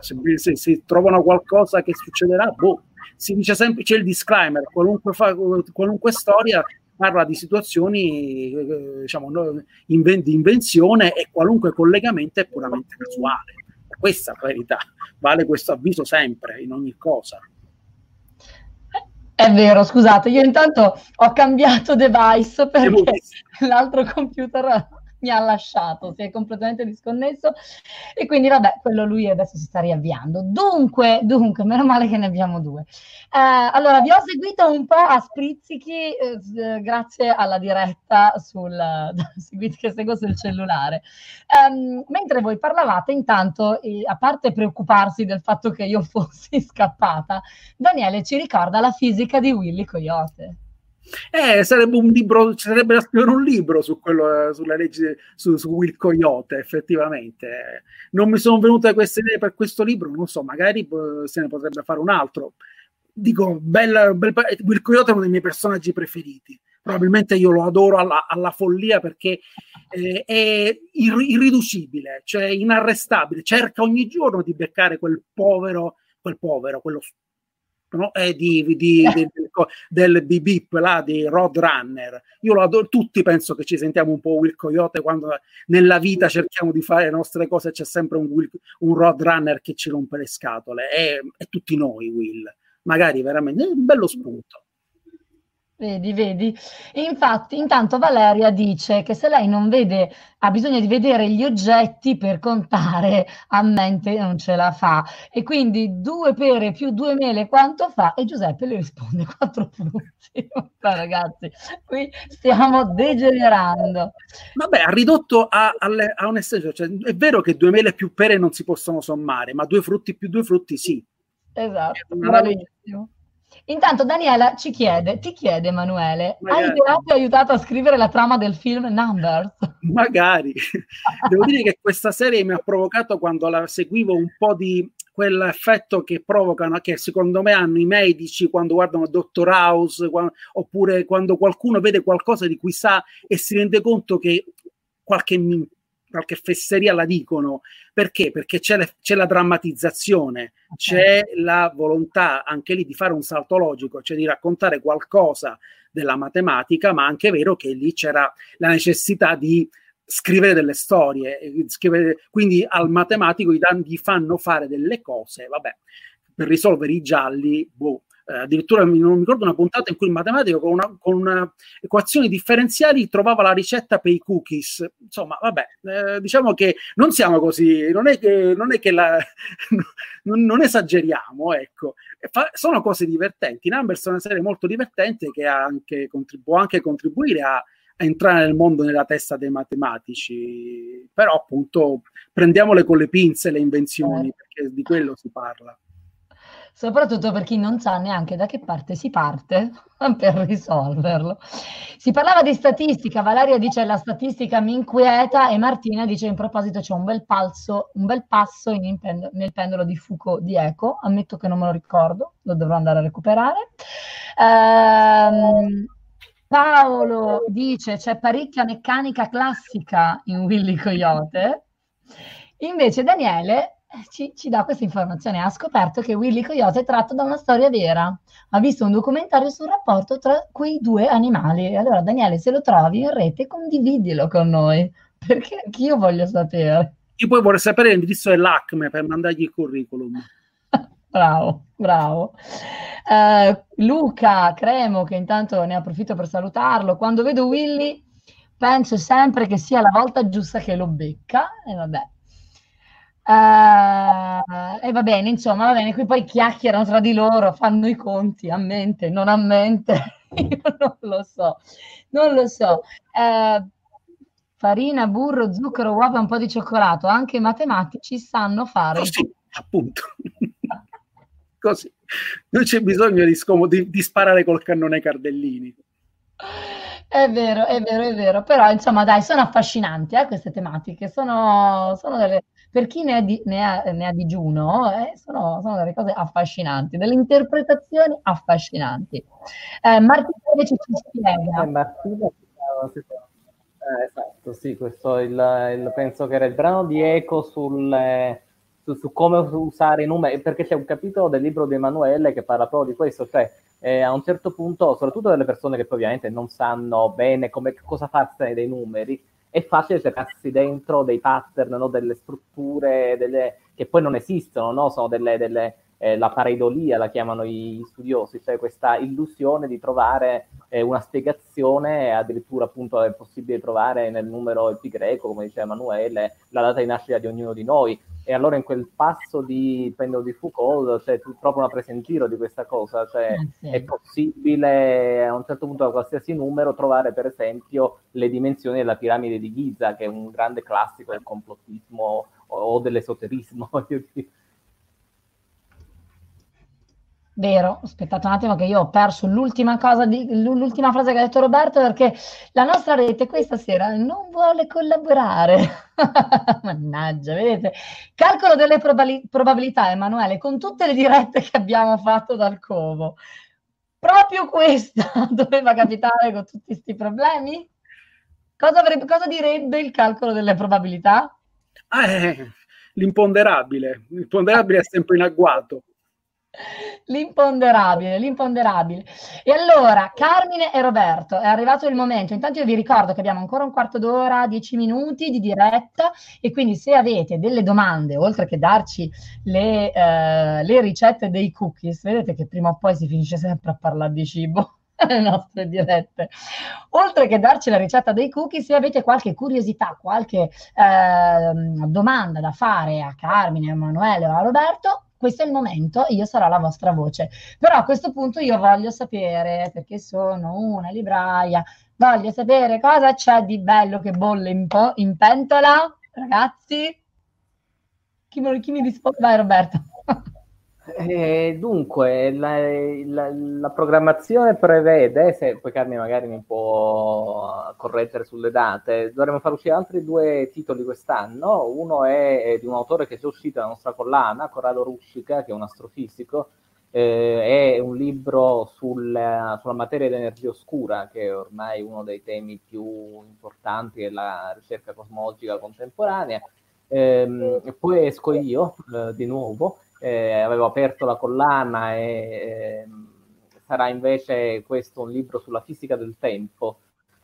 se, se, se trovano qualcosa che succederà, boh, si dice sempre, c'è il disclaimer, qualunque, fa, qualunque storia parla di situazioni eh, diciamo, di invenzione e qualunque collegamento è puramente casuale. Questa è la verità, vale questo avviso sempre, in ogni cosa. È vero, scusate, io intanto ho cambiato device perché l'altro computer mi ha lasciato, si è completamente disconnesso e quindi vabbè, quello lui adesso si sta riavviando. Dunque, dunque, meno male che ne abbiamo due. Eh, allora, vi ho seguito un po' a sprizzichi eh, grazie alla diretta sul, [LAUGHS] che seguo sul cellulare. Um, mentre voi parlavate, intanto, eh, a parte preoccuparsi del fatto che io fossi [LAUGHS] scappata, Daniele ci ricorda la fisica di Willy Coyote. Eh, sarebbe un libro, sarebbe da scrivere un libro su quello, sulla legge su, su Will Coyote, effettivamente. Non mi sono venute queste idee per questo libro, non so, magari eh, se ne potrebbe fare un altro. Dico, bella, bel, Will Coyote è uno dei miei personaggi preferiti. Probabilmente io lo adoro alla, alla follia perché eh, è ir- irriducibile, cioè inarrestabile. Cerca ogni giorno di beccare quel povero, quel povero, quello no? eh, di, di, di, del, del Bip là, di Roadrunner. Io lo adoro, tutti penso che ci sentiamo un po' Will Coyote quando nella vita cerchiamo di fare le nostre cose, c'è sempre un, Will, un Roadrunner che ci rompe le scatole, e, e tutti noi Will. Magari veramente è un bello spunto. Vedi, vedi. E infatti, intanto Valeria dice che se lei non vede, ha bisogno di vedere gli oggetti per contare a mente, non ce la fa. E quindi due pere più due mele quanto fa? E Giuseppe le risponde [LAUGHS] quattro frutti. Ma ragazzi, qui stiamo degenerando. Vabbè, ha ridotto a, a, a un essenza. Cioè, è vero che due mele più pere non si possono sommare, ma due frutti più due frutti sì. Esatto, bravissimo. Intanto Daniela ci chiede, ti chiede Emanuele, hai ideato e aiutato a scrivere la trama del film Numbers? Magari. Devo dire che questa serie mi ha provocato quando la seguivo un po' di quell'effetto che provocano, che secondo me hanno i medici quando guardano Dottor House, quando, oppure quando qualcuno vede qualcosa di cui sa e si rende conto che qualche qualche fesseria la dicono. Perché? Perché c'è, le, c'è la drammatizzazione, okay. c'è la volontà anche lì di fare un salto logico, cioè di raccontare qualcosa della matematica, ma anche è vero che lì c'era la necessità di scrivere delle storie, scrivere, quindi al matematico gli fanno fare delle cose, vabbè, per risolvere i gialli, boh, eh, addirittura non mi ricordo una puntata in cui il matematico con, una, con una equazioni differenziali trovava la ricetta per i cookies. Insomma, vabbè, eh, diciamo che non siamo così, non è che, non, è che la, [LAUGHS] non, non, esageriamo, ecco. Fa, sono cose divertenti. Numbers è una serie molto divertente che anche contribu- può anche contribuire a, a entrare nel mondo nella testa dei matematici, però appunto prendiamole con le pinze le invenzioni, eh. perché di quello si parla soprattutto per chi non sa neanche da che parte si parte [LAUGHS] per risolverlo. Si parlava di statistica, Valeria dice la statistica mi inquieta e Martina dice in proposito c'è un bel, palzo, un bel passo pend- nel pendolo di Foucault di Eco, ammetto che non me lo ricordo, lo dovrò andare a recuperare. Ehm, Paolo dice c'è parecchia meccanica classica in Willy Coyote. Invece Daniele ci, ci, dà questa informazione. Ha scoperto che Willy Coyote è tratto da una storia vera. Ha visto un documentario sul rapporto tra quei due animali. Allora, Daniele, se lo trovi in rete, condividilo con noi, [LAUGHS] perché anch'io voglio sapere. Io poi vorrei sapere l'indirizzo dell'ACME per mandargli il curriculum. [LAUGHS] bravo, bravo. Uh, Luca Cremo, che intanto ne approfitto per salutarlo. Quando vedo Willy, penso sempre che sia la volta giusta che lo becca. E vabbè, Uh, e va bene, insomma, va bene, qui poi chiacchierano tra di loro, fanno i conti a mente, non a mente, [LAUGHS] io non lo so, non lo so. Uh, farina, burro, zucchero, uova e un po' di cioccolato, anche i matematici sanno fare. Così, appunto. [LAUGHS] Così. Non c'è bisogno di, scom- di, di sparare col cannone Cardellini. È vero, è vero, è vero, però insomma dai, sono affascinanti eh, queste tematiche, sono, sono delle per chi ne ha, di, ne ha, ne ha digiuno, eh, sono, sono, delle cose affascinanti, delle interpretazioni affascinanti. Eh, Martina invece ci spiega. Eh, Martina, eh, esatto, sì, questo il, il, penso che era il brano di Eco sul, su, su, come usare i numeri, perché c'è un capitolo del libro di Emanuele che parla proprio di questo, cioè eh, a un certo punto, soprattutto delle persone che poi ovviamente non sanno bene come, cosa farsene dei numeri, è facile cercarsi dentro dei pattern, no? delle strutture delle, che poi non esistono, no? sono delle, delle eh, la pareidolia la chiamano i studiosi, cioè questa illusione di trovare eh, una spiegazione, addirittura appunto è possibile trovare nel numero pi greco, come diceva Emanuele, la data di nascita di ognuno di noi. E allora in quel passo di Pendolo di Foucault c'è proprio una presa in giro di questa cosa, cioè eh sì. è possibile a un certo punto da qualsiasi numero trovare per esempio le dimensioni della piramide di Giza, che è un grande classico del complottismo o dell'esoterismo. [LAUGHS] Vero, aspettate un attimo che io ho perso l'ultima cosa, di, l'ultima frase che ha detto Roberto perché la nostra rete questa sera non vuole collaborare. [LAUGHS] Mannaggia, vedete? Calcolo delle probali- probabilità, Emanuele, con tutte le dirette che abbiamo fatto dal Covo. Proprio questa [LAUGHS] doveva capitare con tutti questi problemi? Cosa, avrebbe, cosa direbbe il calcolo delle probabilità? Ah, eh, l'imponderabile. L'imponderabile è sempre in agguato. L'imponderabile, l'imponderabile. E allora, Carmine e Roberto, è arrivato il momento. Intanto io vi ricordo che abbiamo ancora un quarto d'ora, dieci minuti di diretta e quindi se avete delle domande, oltre che darci le, eh, le ricette dei cookies, vedete che prima o poi si finisce sempre a parlare di cibo [LAUGHS] le nostre dirette. Oltre che darci la ricetta dei cookies, se avete qualche curiosità, qualche eh, domanda da fare a Carmine, a Emanuele o a Roberto, questo è il momento, io sarò la vostra voce. Però a questo punto io voglio sapere, perché sono una libraia, voglio sapere cosa c'è di bello che bolle in, po- in pentola, ragazzi. Chi, chi mi risponde? Vai Roberto. Eh, dunque, la, la, la, programmazione prevede, se poi Carmine magari mi può correggere sulle date, dovremmo far uscire altri due titoli quest'anno. Uno è, di un autore che è uscito nella nostra collana, Corrado Ruscica, che è un astrofisico. Eh, è un libro sul, sulla materia dell'energia oscura, che è ormai uno dei temi più importanti della ricerca cosmologica contemporanea. Eh, poi esco io, eh, di nuovo eh, avevo aperto la collana e eh, sarà invece questo un libro sulla fisica del tempo,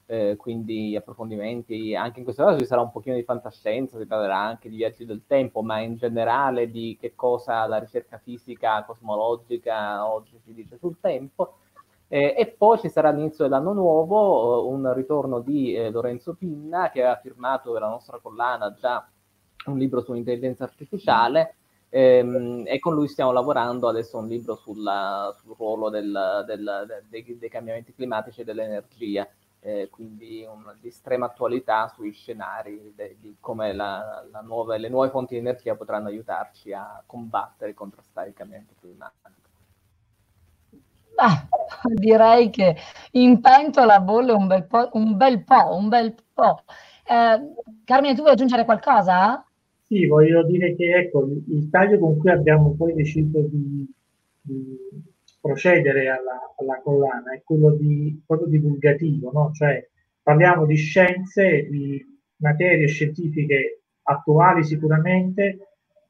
eh, quindi approfondimenti, anche in questo caso ci sarà un pochino di fantascienza, si parlerà anche di viaggi del tempo, ma in generale di che cosa la ricerca fisica cosmologica oggi ci dice sul tempo. Eh, e poi ci sarà all'inizio dell'anno nuovo un ritorno di eh, Lorenzo Pinna che aveva firmato per la nostra collana già un libro sull'intelligenza artificiale Ehm, e con lui stiamo lavorando adesso un libro sulla, sul ruolo del, del, dei, dei, cambiamenti climatici e dell'energia, eh, quindi un, di estrema attualità sui scenari de, di come la, la nuove, le nuove fonti di energia potranno aiutarci a combattere e contrastare il cambiamento climatico. Ah, direi che in pentola bolle un bel po', un bel po', un bel po'. Eh, Carmine, tu vuoi aggiungere qualcosa? Sì, voglio dire che ecco, il taglio con cui abbiamo poi deciso di, di procedere alla, alla, collana è quello di, proprio divulgativo, no? cioè parliamo di scienze, di materie scientifiche attuali sicuramente,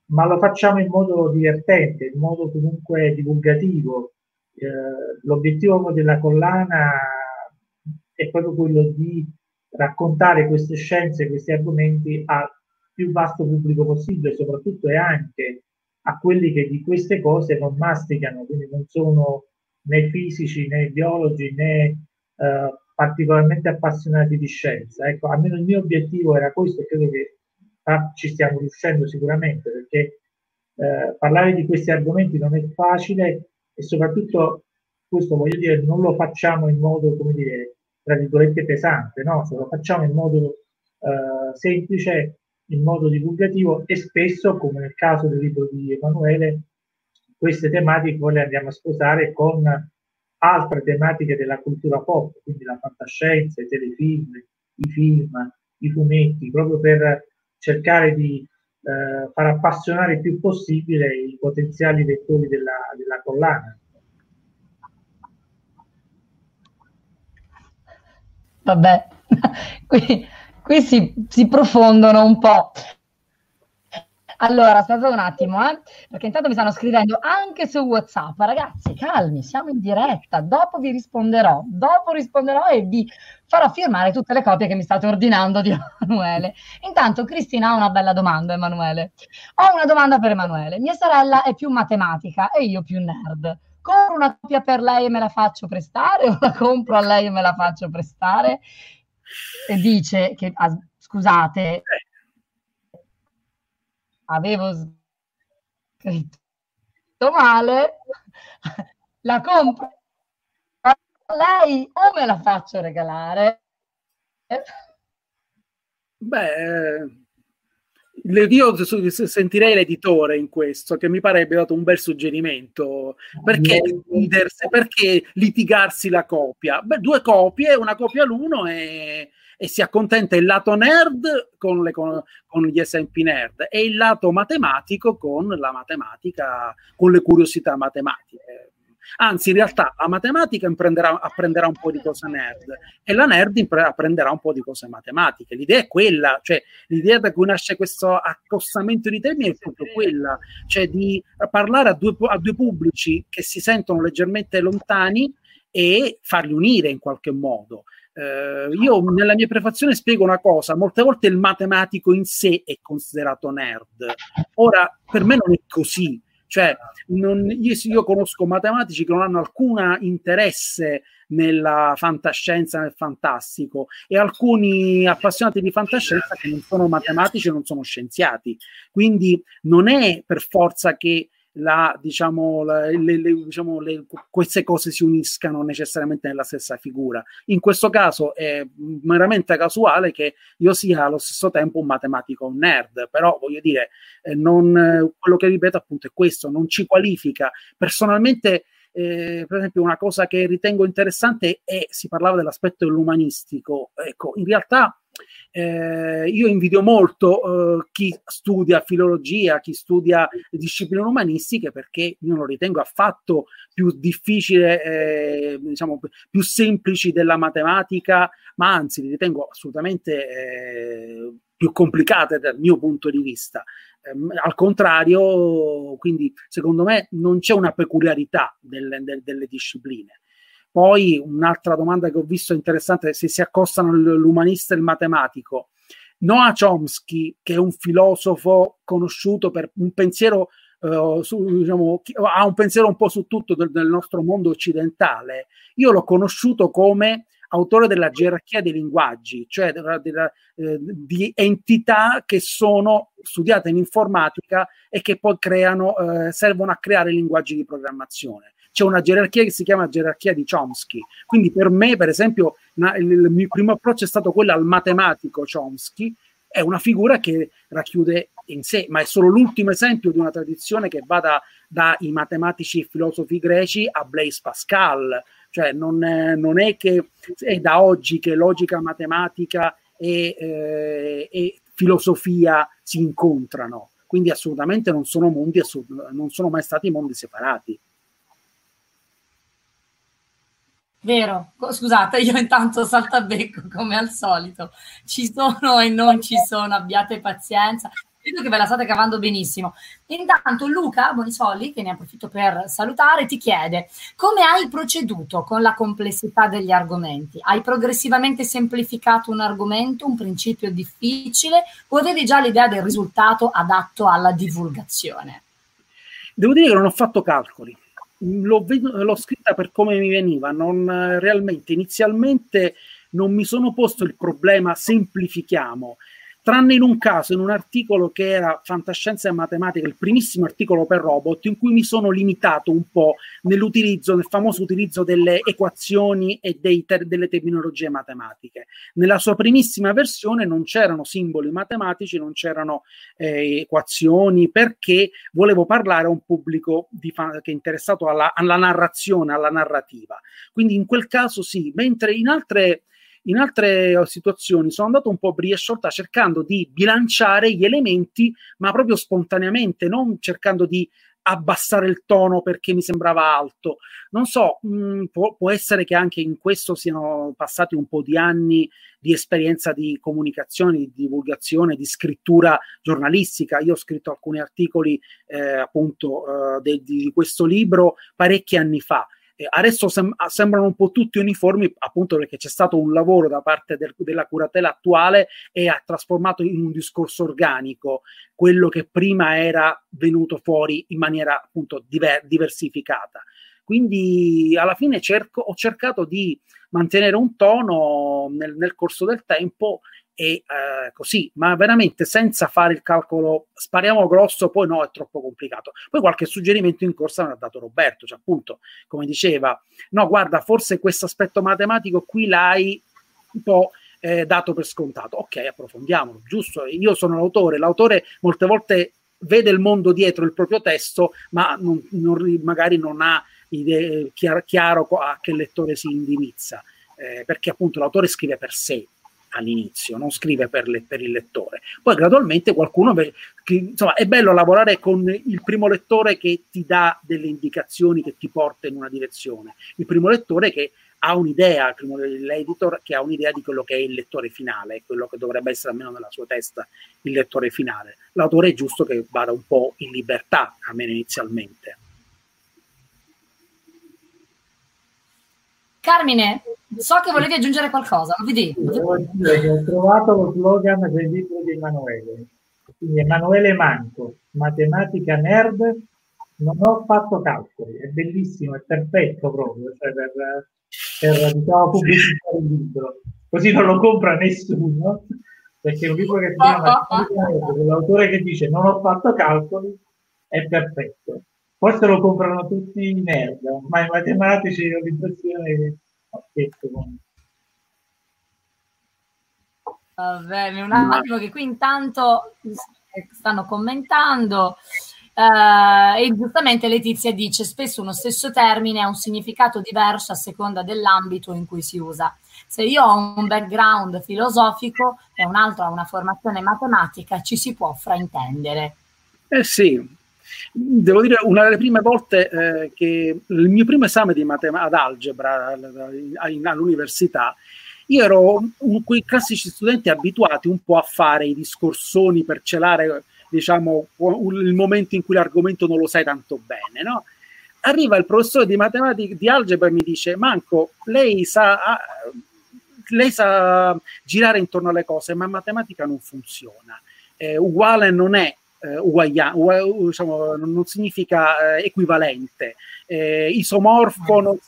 ma lo facciamo in modo divertente, in modo comunque divulgativo. Eh, l'obiettivo della collana è proprio quello di raccontare queste scienze, questi argomenti al più vasto pubblico possibile, soprattutto e anche a quelli che di queste cose non masticano, quindi non sono né fisici né biologi né eh, particolarmente appassionati di scienza. Ecco, almeno il mio obiettivo era questo e credo che ah, ci stiamo riuscendo sicuramente perché eh, parlare di questi argomenti non è facile e soprattutto questo voglio dire non lo facciamo in modo come dire tra virgolette pesante no se lo facciamo in modo eh, semplice in modo divulgativo e spesso come nel caso del libro di Emanuele queste tematiche poi le andiamo a sposare con altre tematiche della cultura pop quindi la fantascienza i telefilm i film i fumetti proprio per cercare di eh, far appassionare il più possibile i potenziali lettori della, della collana. Vabbè, [LAUGHS] qui, qui si, si profondono un po'. Allora, aspetta un attimo, eh, perché intanto mi stanno scrivendo anche su WhatsApp. Ragazzi, calmi, siamo in diretta. Dopo vi risponderò. Dopo risponderò e vi farò firmare tutte le copie che mi state ordinando di Emanuele. Intanto, Cristina ha una bella domanda, Emanuele. Ho una domanda per Emanuele. Mia sorella è più matematica e io più nerd. Compro una copia per lei e me la faccio prestare o la compro a lei e me la faccio prestare? E dice che, ah, scusate, avevo scritto male, la compro lei o me la faccio regalare? Beh, io sentirei l'editore in questo, che mi pare abbia dato un bel suggerimento. Perché, perché litigarsi la copia? Beh, due copie, una copia l'uno e e si accontenta il lato nerd con, le, con, con, gli esempi nerd e il lato matematico con la matematica, con le curiosità matematiche. Anzi, in realtà la matematica apprenderà, un po' di cose nerd e la nerd apprenderà un po' di cose matematiche. L'idea è quella, cioè l'idea da cui nasce questo accostamento di termini è proprio quella, cioè di parlare a due, a due pubblici che si sentono leggermente lontani e farli unire in qualche modo. Eh, io nella mia prefazione spiego una cosa, molte volte il matematico in sé è considerato nerd. Ora, per me non è così. Cioè, non, io, io, conosco matematici che non hanno alcun interesse nella fantascienza, nel fantastico, e alcuni appassionati di fantascienza che non sono matematici e non sono scienziati. Quindi non è per forza che la, diciamo, la, le, le, diciamo le, queste cose si uniscano necessariamente nella stessa figura. In questo caso è meramente casuale che io sia allo stesso tempo un matematico nerd, però voglio dire, eh, non, quello che ripeto appunto è questo, non ci qualifica. Personalmente eh, per esempio, una cosa che ritengo interessante è si parlava dell'aspetto dell'umanistico. Ecco, in realtà eh, io invidio molto eh, chi studia filologia, chi studia discipline umanistiche, perché io non ritengo affatto più difficile, eh, diciamo, più semplici della matematica, ma anzi li ritengo assolutamente eh, più complicate dal mio punto di vista. Ehm, al contrario, quindi secondo me non c'è una peculiarità delle, delle, delle discipline. Poi un'altra domanda che ho visto interessante è se si accostano l'umanista e il matematico. Noah Chomsky, che è un filosofo conosciuto per un pensiero, uh, su, diciamo, ha un pensiero un po' su tutto del, del nostro mondo occidentale, io l'ho conosciuto come autore della gerarchia dei linguaggi, cioè della, della, eh, di entità che sono studiate in informatica e che poi creano, eh, servono a creare linguaggi di programmazione c'è una gerarchia che si chiama gerarchia di Chomsky. Quindi per me, per esempio, una, il, il mio primo approccio è stato quello al matematico Chomsky, è una figura che racchiude in sé, ma è solo l'ultimo esempio di una tradizione che va da, dai matematici e filosofi greci a Blaise Pascal, cioè non è, non è che è da oggi che logica matematica e, eh, e filosofia si incontrano, quindi assolutamente non sono mondi, non sono mai stati mondi separati. Vero, scusate, io intanto salto a becco come al solito. Ci sono e non ci sono, abbiate pazienza. Vedo che ve la state cavando benissimo. Intanto Luca Bonisoli, che ne approfitto per salutare, ti chiede come hai proceduto con la complessità degli argomenti? Hai progressivamente semplificato un argomento, un principio difficile o avevi già l'idea del risultato adatto alla divulgazione? Devo dire che non ho fatto calcoli l'ho, l'ho, scritta per come mi veniva, non realmente inizialmente non mi sono posto il problema semplifichiamo, tranne in un caso, in un articolo che era Fantascienza e Matematica, il primissimo articolo per robot, in cui mi sono limitato un po' nell'utilizzo, nel famoso utilizzo delle equazioni e ter- delle terminologie matematiche. Nella sua primissima versione non c'erano simboli matematici, non c'erano eh, equazioni, perché volevo parlare a un pubblico fa- che è interessato alla, alla narrazione, alla narrativa. Quindi in quel caso sì, mentre in altre in altre situazioni sono andato un po' bria sciolta cercando di bilanciare gli elementi, ma proprio spontaneamente, non cercando di abbassare il tono perché mi sembrava alto. Non so, mh, mm, può, può, essere che anche in questo siano passati un po' di anni di esperienza di comunicazione, di divulgazione, di scrittura giornalistica. Io ho scritto alcuni articoli eh, appunto eh, de, di questo libro parecchi anni fa eh, adesso sem- sembrano un po' tutti uniformi appunto perché c'è stato un lavoro da parte del- della curatela attuale e ha trasformato in un discorso organico quello che prima era venuto fuori in maniera appunto diver- diversificata. Quindi alla fine cerco, ho cercato di mantenere un tono nel, nel corso del tempo e eh, così, ma veramente senza fare il calcolo spariamo grosso, poi no, è troppo complicato. Poi qualche suggerimento in corsa me l'ha dato Roberto, cioè appunto, come diceva, no, guarda, forse questo aspetto matematico qui l'hai un po' eh, dato per scontato. Ok, approfondiamolo, giusto? Io sono l'autore, l'autore molte volte vede il mondo dietro il proprio testo, ma non, non, magari non ha idee, chiaro, chiaro a che lettore si indirizza, eh, perché appunto l'autore scrive per sé, all'inizio, non scrive per, le, per il lettore. Poi gradualmente qualcuno, insomma, è bello lavorare con il primo lettore che ti dà delle indicazioni, che ti porta in una direzione, il primo lettore che ha un'idea, il primo, l'editor che ha un'idea di quello che è il lettore finale, quello che dovrebbe essere almeno nella sua testa il lettore finale. L'autore è giusto che vada un po' in libertà, almeno inizialmente. Carmine, so che volevi aggiungere qualcosa, lo vedi? ho trovato lo slogan del libro di Emanuele. Quindi Emanuele Manco, matematica nerd, non ho fatto calcoli, è bellissimo, è perfetto proprio cioè per, per diciamo, pubblicizzare il libro. Così non lo compra nessuno, perché un libro che si chiama [LAUGHS] l'autore che dice non ho fatto calcoli è perfetto. Forse lo comprano tutti i nerd, ma i matematici ho l'impressione che Va bene, un attimo che qui intanto stanno commentando. Uh, e giustamente Letizia dice spesso uno stesso termine ha un significato diverso a seconda dell'ambito in cui si usa. Se io ho un background filosofico e un altro ha una formazione matematica, ci si può fraintendere. Eh sì, Devo dire, una delle prime volte eh, che il mio primo esame di matematica ad algebra all'università, io ero un, quei classici studenti abituati un po' a fare i discorsoni per celare, diciamo, il momento in cui l'argomento non lo sai tanto bene, no? Arriva il professore di matematica di algebra e mi dice: Manco, lei sa, lei sa girare intorno alle cose, ma matematica non funziona. Eh, uguale non è eh, uguaglia, ugu, diciamo, non significa eh, equivalente, eh, isomorfo, non,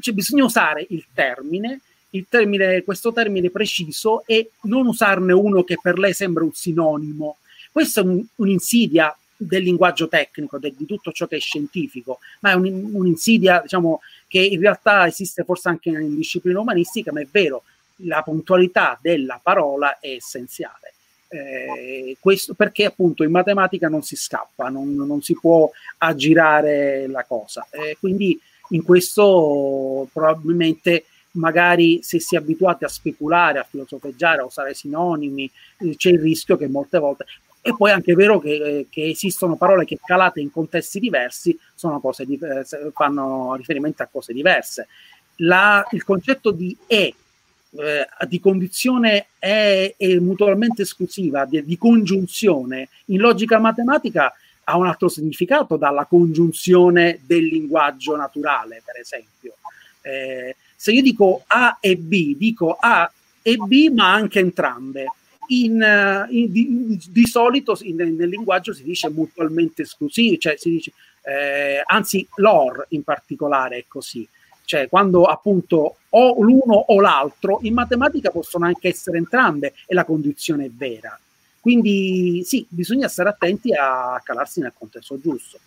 cioè bisogna usare il termine, il termine, questo termine preciso e non usarne uno che per lei sembra un sinonimo. Questa è un, un'insidia del linguaggio tecnico, de, di tutto ciò che è scientifico, ma è un, un'insidia diciamo, che in realtà esiste forse anche in disciplina umanistica, ma è vero, la puntualità della parola è essenziale. Eh, questo perché appunto in matematica non si scappa, non, non si può aggirare la cosa. Eh, quindi in questo probabilmente magari se si è abituati a speculare, a filosofeggiare, a usare sinonimi, eh, c'è il rischio che molte volte... E poi è anche vero che, eh, che, esistono parole che calate in contesti diversi di, fanno riferimento a cose diverse. la, il concetto di e eh, di condizione è, è, mutualmente esclusiva, di, di, congiunzione, in logica matematica ha un altro significato dalla congiunzione del linguaggio naturale, per esempio. Eh, se io dico A e B, dico A e B, ma anche entrambe. In, in, di, di, solito in, nel linguaggio si dice mutualmente esclusivo, cioè si dice, eh, anzi l'OR in particolare è così cioè quando appunto o l'uno o l'altro, in matematica possono anche essere entrambe e la condizione è vera. Quindi sì, bisogna stare attenti a calarsi nel contesto giusto.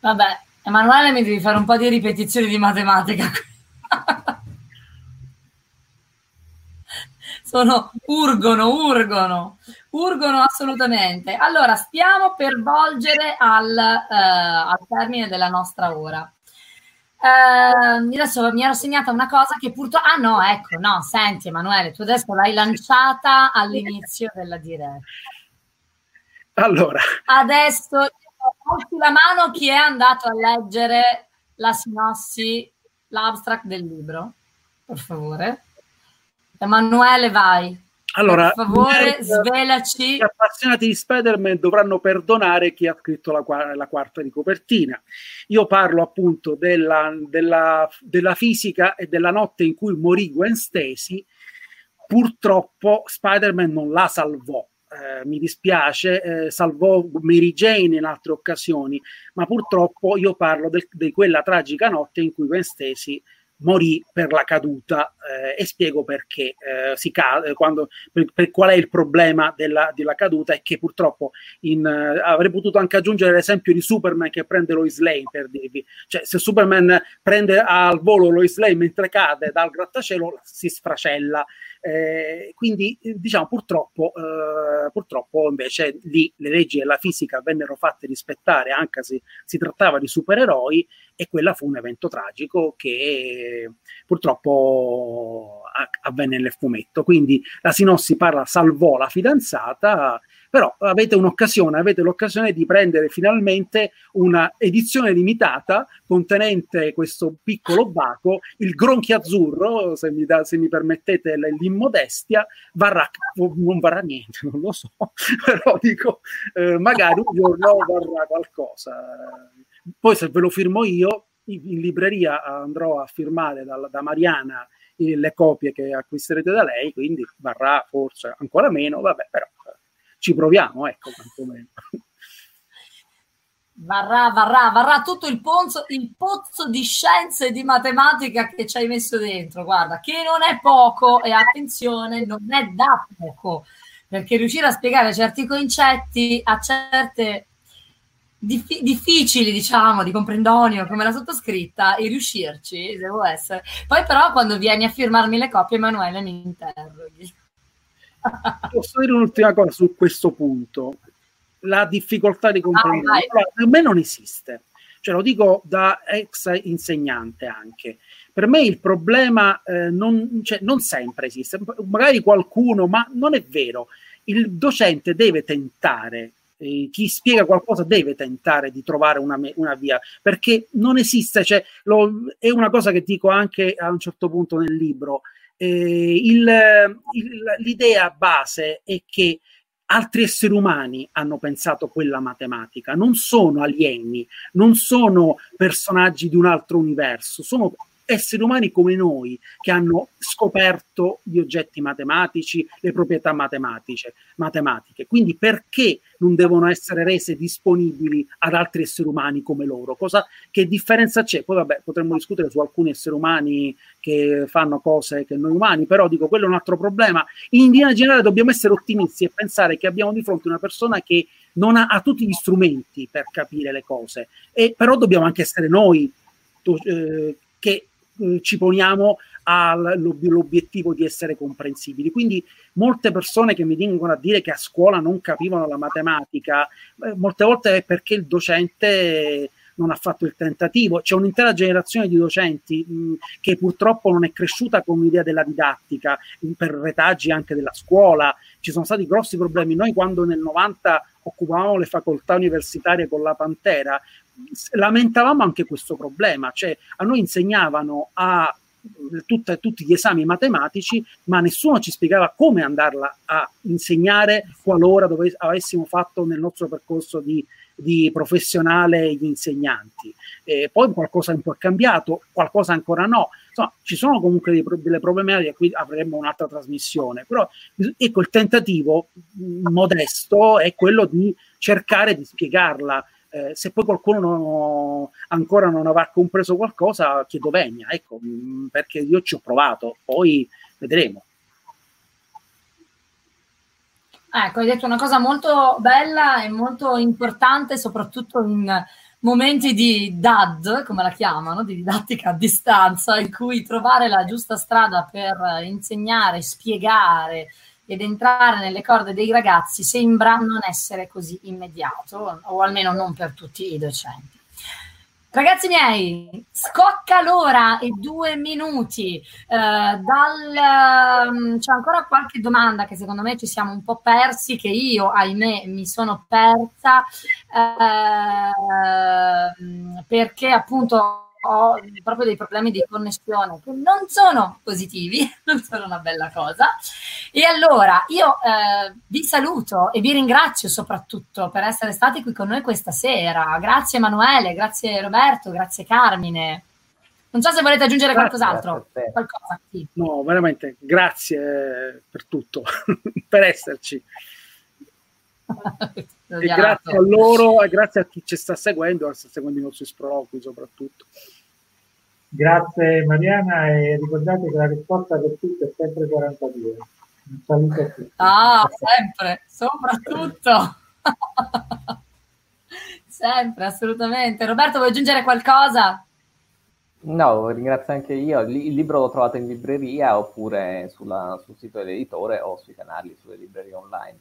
Vabbè, Emanuele mi devi fare un po' di ripetizioni di matematica. [LAUGHS] Sono urgono, urgono, urgono assolutamente. Allora, stiamo per volgere al, uh, al termine della nostra ora. Uh, adesso mi ero segnata una cosa che purtroppo... Ah no, ecco, no, senti Emanuele, tu adesso l'hai lanciata all'inizio della diretta. Allora. Adesso alzi la mano chi è andato a leggere la sinossi, l'abstract del libro, per favore. Emanuele, vai. Allora, per favore, svelaci. Gli appassionati di Spider-Man dovranno perdonare chi ha scritto la, la, quarta di copertina. Io parlo appunto della, della, della, fisica e della notte in cui morì Gwen Stacy. Purtroppo Spider-Man non la salvò. Eh, mi dispiace, eh, salvò Mary Jane in altre occasioni, ma purtroppo io parlo di quella tragica notte in cui Gwen Stacy morì per la caduta eh, e spiego perché eh, si cade, quando, per, per, qual è il problema della, della caduta e che purtroppo in, uh, avrei potuto anche aggiungere l'esempio di Superman che prende Lois Lane per dirvi, cioè se Superman prende al volo Lois Lane mentre cade dal grattacielo si sfracella eh, quindi diciamo purtroppo, eh, purtroppo invece lì le leggi della fisica vennero fatte rispettare anche se si trattava di supereroi e quella fu un evento tragico che purtroppo avvenne nel fumetto. Quindi la Sinossi parla salvò la fidanzata però avete un'occasione, avete l'occasione di prendere finalmente una edizione limitata contenente questo piccolo baco, il gronchio azzurro, se mi, da, se mi permettete l'immodestia, varrà, non varrà niente, non lo so, [LAUGHS] però dico, eh, magari un giorno varrà qualcosa. Poi se ve lo firmo io, in libreria andrò a firmare da, da Mariana le copie che acquisterete da lei, quindi varrà forse ancora meno, vabbè, però ci proviamo, ecco, quantomeno. Varrà, varrà, varrà tutto il pozzo, il pozzo di scienze e di matematica che ci hai messo dentro, guarda, che non è poco e attenzione, non è da poco, perché riuscire a spiegare certi concetti a certe dif- difficili, diciamo, di comprendonio come la sottoscritta e riuscirci, devo essere. Poi però quando vieni a firmarmi le copie, Emanuele, mi interroghi. Posso dire un'ultima cosa su questo punto? La difficoltà di comprendere ah, per me non esiste, cioè lo dico da ex insegnante anche. Per me il problema eh, non, cioè, non sempre esiste, magari qualcuno, ma non è vero. Il docente deve tentare eh, chi spiega qualcosa deve tentare di trovare una, una via, perché non esiste, cioè, lo, è una cosa che dico anche a un certo punto nel libro, eh, il, il, l'idea base è che altri esseri umani hanno pensato quella matematica, non sono alieni, non sono personaggi di un altro universo, sono esseri umani come noi che hanno scoperto gli oggetti matematici, le proprietà matematiche. matematiche. Quindi perché non devono essere rese disponibili ad altri esseri umani come loro? Cosa, che differenza c'è? Poi vabbè, potremmo discutere su alcuni esseri umani che fanno cose che noi umani, però dico, quello è un altro problema. In linea generale dobbiamo essere ottimisti e pensare che abbiamo di fronte una persona che non ha, ha tutti gli strumenti per capire le cose, e, però dobbiamo anche essere noi eh, che eh, ci poniamo all'obiettivo di essere comprensibili. Quindi molte persone che mi vengono a dire che a scuola non capivano la matematica, eh, molte volte è perché il docente non ha fatto il tentativo. C'è un'intera generazione di docenti mh, che purtroppo non è cresciuta con un'idea della didattica, per retaggi anche della scuola. Ci sono stati grossi problemi. Noi quando nel 90 occupavamo le facoltà universitarie con la Pantera, lamentavamo anche questo problema, cioè a noi insegnavano a tutta, tutti gli esami matematici, ma nessuno ci spiegava come andarla a insegnare qualora dove, avessimo fatto nel nostro percorso di, di professionale gli insegnanti. E poi qualcosa un po' è cambiato, qualcosa ancora no. Insomma, ci sono comunque dei, delle problematiche, qui avremmo un'altra trasmissione, però ecco il tentativo modesto è quello di cercare di spiegarla eh, se poi qualcuno non, ancora non avrà compreso qualcosa, chiedo venia, ecco, mm, perché io ci ho provato, poi vedremo. Ecco, hai detto una cosa molto bella e molto importante, soprattutto in momenti di DAD, come la chiamano, di didattica a distanza, in cui trovare la giusta strada per insegnare, spiegare, ed entrare nelle corde dei ragazzi sembra non essere così immediato, o almeno non per tutti i docenti. Ragazzi miei, scocca l'ora e due minuti. Eh, dal, um, c'è ancora qualche domanda che secondo me ci siamo un po' persi, che io, ahimè, mi sono persa, eh, perché appunto ho proprio dei problemi di connessione che non sono positivi, [LAUGHS] non sono una bella cosa. E allora io eh, vi saluto e vi ringrazio soprattutto per essere stati qui con noi questa sera. Grazie Emanuele, grazie Roberto, grazie Carmine. Non so se volete aggiungere grazie, qualcos'altro. Qualcosa, sì. No, veramente grazie per tutto, [LAUGHS] per esserci. E grazie a loro e grazie a chi ci sta seguendo, sta seguendo i nostri sproloqui soprattutto. Grazie Mariana e ricordate che la risposta per tutti è sempre 42. Un saluto a tutti. Ah, sempre, soprattutto. [LAUGHS] sempre, assolutamente. Roberto, vuoi aggiungere qualcosa? No, ringrazio anche io. Il libro lo trovate in libreria oppure sulla, sul sito dell'editore o sui canali, sulle librerie online.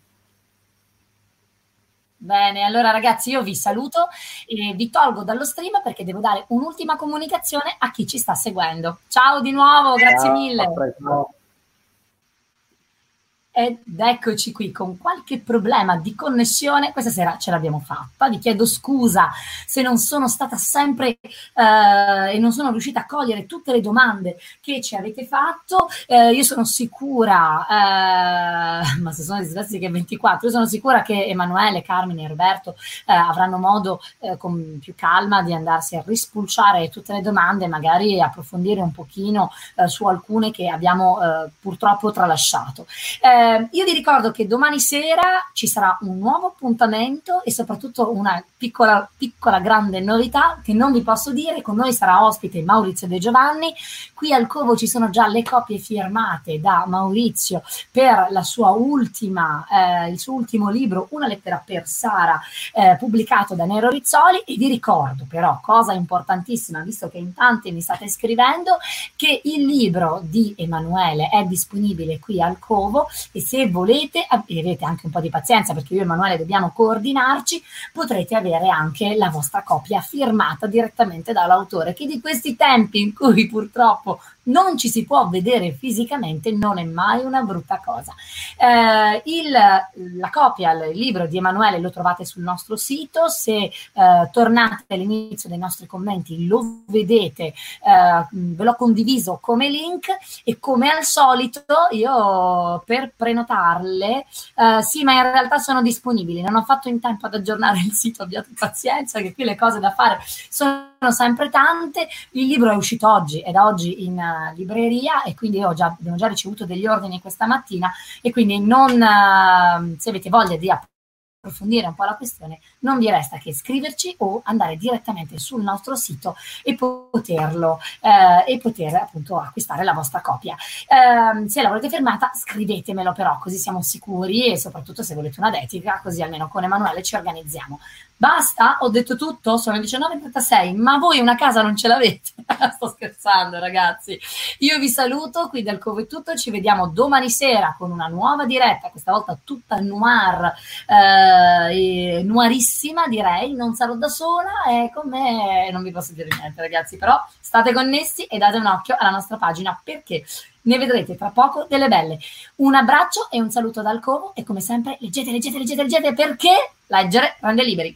Bene, allora ragazzi io vi saluto e vi tolgo dallo stream perché devo dare un'ultima comunicazione a chi ci sta seguendo. Ciao di nuovo, grazie Ciao, mille. Ed eccoci qui con qualche problema di connessione. Questa sera ce l'abbiamo fatta. Vi chiedo scusa se non sono stata sempre eh, e non sono riuscita a cogliere tutte le domande che ci avete fatto. Eh, io sono sicura, eh, ma se sono dislessiche 24, io sono sicura che Emanuele, Carmine e Roberto eh, avranno modo eh, con più calma di andarsi a rispulciare tutte le domande, magari approfondire un pochino eh, su alcune che abbiamo purtroppo tralasciato. Eh, eh, io vi ricordo che domani sera ci sarà un nuovo appuntamento e soprattutto una piccola, piccola grande novità che non vi posso dire. Con noi sarà ospite Maurizio De Giovanni. Qui al Covo ci sono già le copie firmate da Maurizio per ultima, eh, il suo ultimo libro, Una lettera per Sara, eh, pubblicato da Nero Rizzoli. E vi ricordo però, cosa importantissima, visto che in tanti mi state scrivendo, che il libro di Emanuele è disponibile qui al Covo e se volete, avete anche un po' di pazienza perché io e Emanuele dobbiamo coordinarci, potrete avere anche la vostra copia firmata direttamente dall'autore che di questi tempi in cui purtroppo non ci si può vedere fisicamente non è mai una brutta cosa. Eh, il, la copia, il libro di Emanuele lo trovate sul nostro sito, se eh, tornate all'inizio dei nostri commenti lo vedete, eh, ve l'ho condiviso come link. E come al solito io per prenotarle, eh, sì ma in realtà sono disponibili, non ho fatto in tempo ad aggiornare il sito, abbiate pazienza che qui le cose da fare sono sempre tante, il libro è uscito oggi, è oggi in libreria e quindi ho già, abbiamo già ricevuto degli ordini questa mattina e quindi non, uh, se avete voglia di approfondire un po' la questione, non vi resta che scriverci o andare direttamente sul nostro sito e poterlo eh, e poter appunto acquistare la vostra copia. Eh, se la volete fermata, scrivetemelo però, così siamo sicuri e soprattutto se volete una dedica, così almeno con Emanuele ci organizziamo. Basta? Ho detto tutto? Sono le 19.36, ma voi una casa non ce l'avete? [LAUGHS] Sto scherzando ragazzi. Io vi saluto, qui dal Covo è tutto, ci vediamo domani sera con una nuova diretta, questa volta tutta noir. Eh, nuarissima, direi, non sarò da sola e con me non vi posso dire niente, ragazzi, però state connessi e date un occhio alla nostra pagina perché ne vedrete tra poco delle belle. Un abbraccio e un saluto dal Covo e come sempre leggete, leggete, leggete, leggete perché leggere rende liberi.